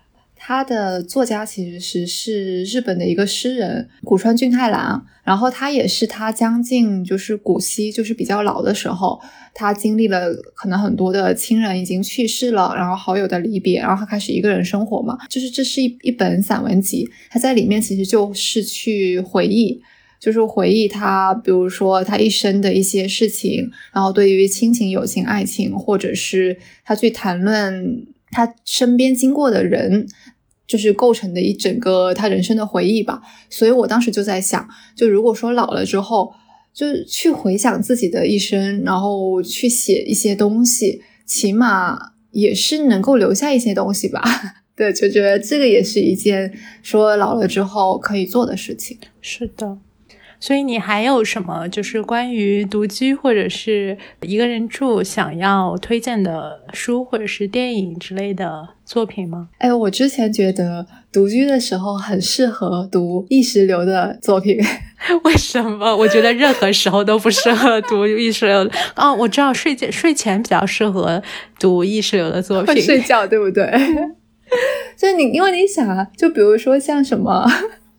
他的作家其实是是日本的一个诗人古川俊太郎，然后他也是他将近就是古稀就是比较老的时候，他经历了可能很多的亲人已经去世了，然后好友的离别，然后他开始一个人生活嘛，就是这是一一本散文集，他在里面其实就是去回忆，就是回忆他比如说他一生的一些事情，然后对于亲情、友情、爱情，或者是他去谈论他身边经过的人。就是构成的一整个他人生的回忆吧，所以我当时就在想，就如果说老了之后，就去回想自己的一生，然后去写一些东西，起码也是能够留下一些东西吧。(laughs) 对，就觉得这个也是一件说老了之后可以做的事情。是的。所以你还有什么就是关于独居或者是一个人住想要推荐的书或者是电影之类的作品吗？哎，我之前觉得独居的时候很适合读意识流的作品。(laughs) 为什么？我觉得任何时候都不适合读意识流。哦，我知道睡觉睡前比较适合读意识流的作品。睡觉对不对？(laughs) 就是你，因为你想啊，就比如说像什么。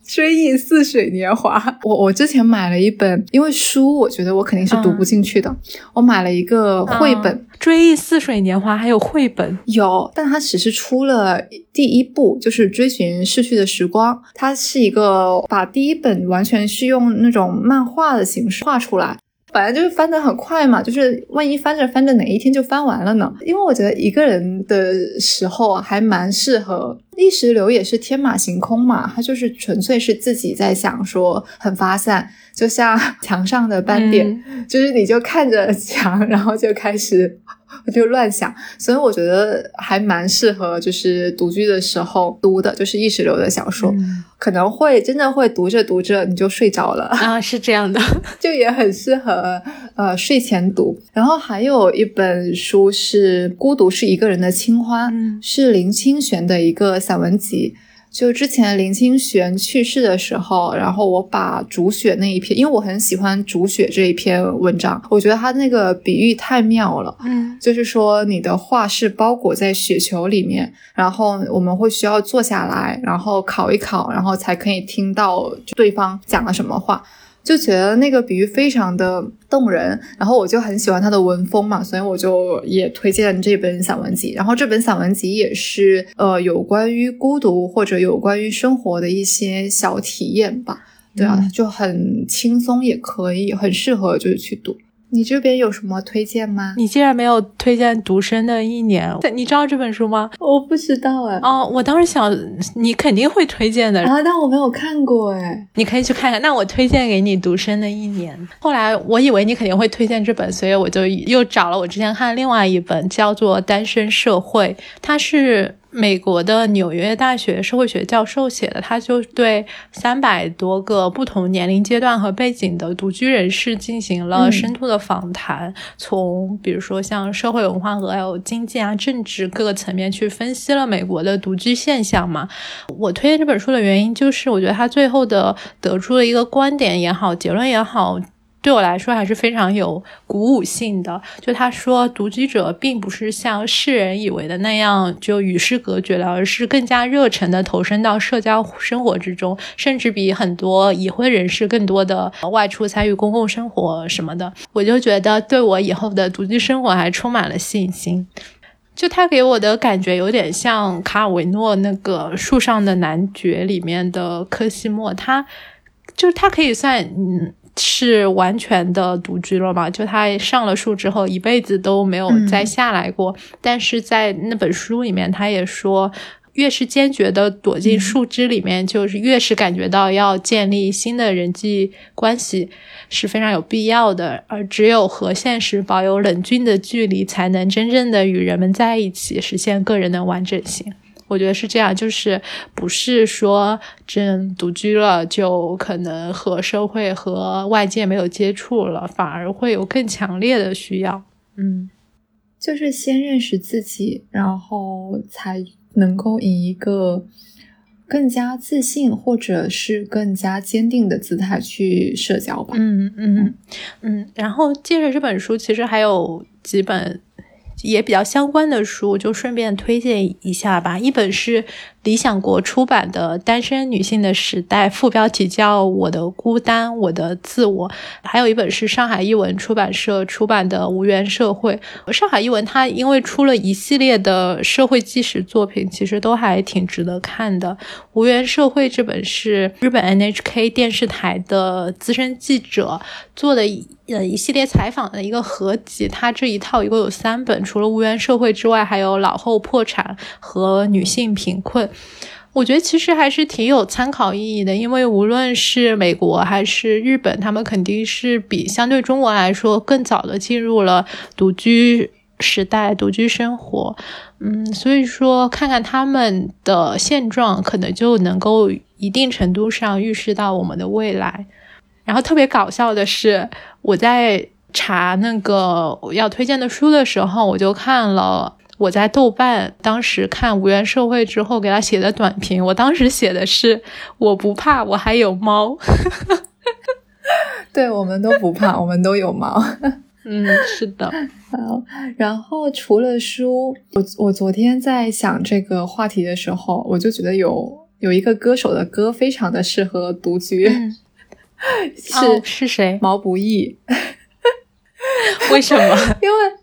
追忆似水年华，(laughs) 我我之前买了一本，因为书我觉得我肯定是读不进去的，我买了一个绘本《追忆似水年华》，还有绘本。有，但它只是出了第一部，就是追寻逝去的时光，它是一个把第一本完全是用那种漫画的形式画出来。本来就是翻得很快嘛，就是万一翻着翻着哪一天就翻完了呢？因为我觉得一个人的时候还蛮适合意识流，也是天马行空嘛，它就是纯粹是自己在想，说很发散，就像墙上的斑点，就是你就看着墙，然后就开始我就乱想，所以我觉得还蛮适合就是独居的时候读的，就是意识流的小说，可能会真的会读着读着你就睡着了啊，是这样的，(laughs) 就也很适合呃睡前读。然后还有一本书是《孤独是一个人的清欢》，是林清玄的一个散文集。就之前林清玄去世的时候，然后我把竹雪那一篇，因为我很喜欢竹雪这一篇文章，我觉得他那个比喻太妙了。嗯，就是说你的画是包裹在雪球里面，然后我们会需要坐下来，然后烤一烤，然后才可以听到对方讲了什么话。就觉得那个比喻非常的动人，然后我就很喜欢他的文风嘛，所以我就也推荐这本散文集。然后这本散文集也是呃有关于孤独或者有关于生活的一些小体验吧，对啊，就很轻松，也可以很适合就是去读。你这边有什么推荐吗？你竟然没有推荐《独身的一年》？你知道这本书吗？我不知道哎。哦，我当时想你肯定会推荐的啊，但我没有看过哎。你可以去看看。那我推荐给你《独身的一年》。后来我以为你肯定会推荐这本，所以我就又找了我之前看的另外一本，叫做《单身社会》，它是。美国的纽约大学社会学教授写的，他就对三百多个不同年龄阶段和背景的独居人士进行了深度的访谈，从比如说像社会文化和还有经济啊、政治各个层面去分析了美国的独居现象嘛。我推荐这本书的原因就是，我觉得他最后的得出了一个观点也好，结论也好。对我来说还是非常有鼓舞性的。就他说，独居者并不是像世人以为的那样就与世隔绝了，而是更加热忱的投身到社交生活之中，甚至比很多已婚人士更多的外出参与公共生活什么的。我就觉得对我以后的独居生活还充满了信心。就他给我的感觉有点像卡尔维诺那个《树上的男爵》里面的科西莫，他就是他可以算嗯。是完全的独居了嘛？就他上了树之后，一辈子都没有再下来过。但是在那本书里面，他也说，越是坚决的躲进树枝里面，就是越是感觉到要建立新的人际关系是非常有必要的。而只有和现实保有冷峻的距离，才能真正的与人们在一起，实现个人的完整性。我觉得是这样，就是不是说真独居了就可能和社会和外界没有接触了，反而会有更强烈的需要。嗯，就是先认识自己，然后才能够以一个更加自信或者是更加坚定的姿态去社交吧。嗯嗯嗯，然后借着这本书，其实还有几本。也比较相关的书，就顺便推荐一下吧。一本是。理想国出版的《单身女性的时代》，副标题叫《我的孤单，我的自我》。还有一本是上海译文出版社出版的《无缘社会》。上海译文它因为出了一系列的社会纪实作品，其实都还挺值得看的。《无缘社会》这本是日本 NHK 电视台的资深记者做的呃一系列采访的一个合集。它这一套一共有三本，除了《无缘社会》之外，还有《老后破产》和《女性贫困》。我觉得其实还是挺有参考意义的，因为无论是美国还是日本，他们肯定是比相对中国来说更早的进入了独居时代、独居生活。嗯，所以说看看他们的现状，可能就能够一定程度上预示到我们的未来。然后特别搞笑的是，我在查那个要推荐的书的时候，我就看了。我在豆瓣当时看《无缘社会》之后给他写的短评，我当时写的是“我不怕，我还有猫”。(laughs) 对，我们都不怕，(laughs) 我们都有猫。嗯，是的。(laughs) 好，然后除了书，我我昨天在想这个话题的时候，我就觉得有有一个歌手的歌非常的适合独居，是是谁？毛不易。为什么？因为。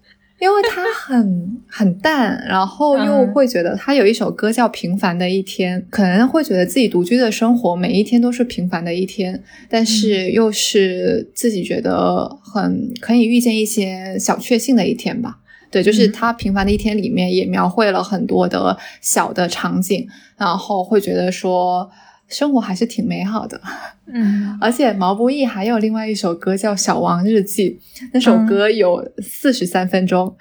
因为他很很淡，然后又会觉得他有一首歌叫《平凡的一天》，可能会觉得自己独居的生活每一天都是平凡的一天，但是又是自己觉得很可以遇见一些小确幸的一天吧。对，就是他平凡的一天里面也描绘了很多的小的场景，然后会觉得说。生活还是挺美好的。嗯，而且毛不易还有另外一首歌叫《小王日记》，那首歌有四十三分钟，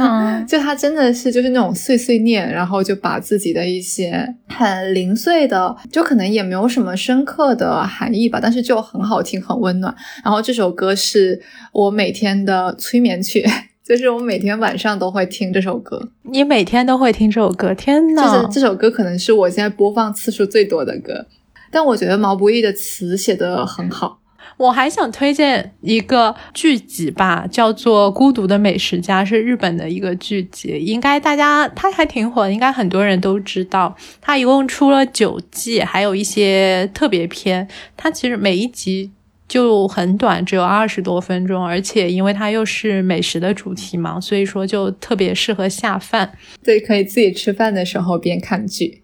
嗯 (laughs) 就他真的是就是那种碎碎念，然后就把自己的一些很零碎的，就可能也没有什么深刻的含义吧，但是就很好听，很温暖。然后这首歌是我每天的催眠曲。就是我每天晚上都会听这首歌，你每天都会听这首歌？天呐，就是这首歌可能是我现在播放次数最多的歌。但我觉得毛不易的词写得很好。我还想推荐一个剧集吧，叫做《孤独的美食家》，是日本的一个剧集，应该大家它还挺火的，应该很多人都知道。它一共出了九季，还有一些特别篇。它其实每一集就很短，只有二十多分钟，而且因为它又是美食的主题嘛，所以说就特别适合下饭。对，可以自己吃饭的时候边看剧。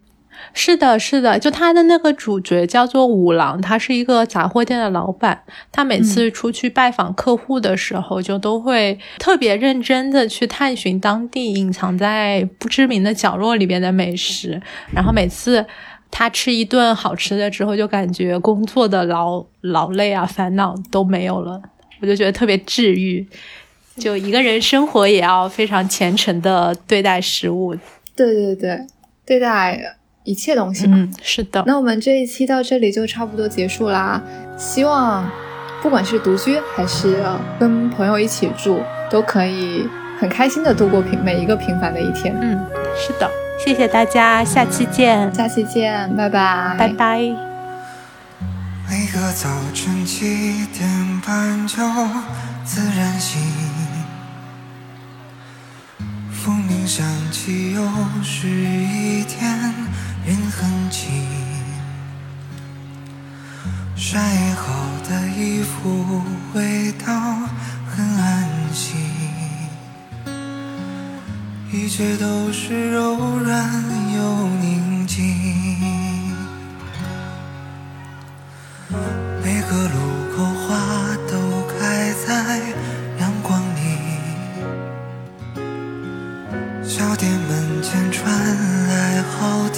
是的，是的，就他的那个主角叫做五郎，他是一个杂货店的老板。他每次出去拜访客户的时候，就都会特别认真的去探寻当地隐藏在不知名的角落里边的美食。然后每次他吃一顿好吃的之后，就感觉工作的劳劳累啊、烦恼都没有了。我就觉得特别治愈。就一个人生活也要非常虔诚的对待食物。对对对，对待。一切东西嘛，嗯，是的。那我们这一期到这里就差不多结束啦。希望不管是独居还是跟朋友一起住，都可以很开心的度过平每一个平凡的一天。嗯，是的。谢谢大家，下期见。下期见，拜拜，拜拜。每个早晨七点半就自然醒。风铃响起，又是一天，人很轻。晒好的衣服，味道很安心。一切都是柔软又宁静。每个路口花都开在阳光里。小店门前传来好听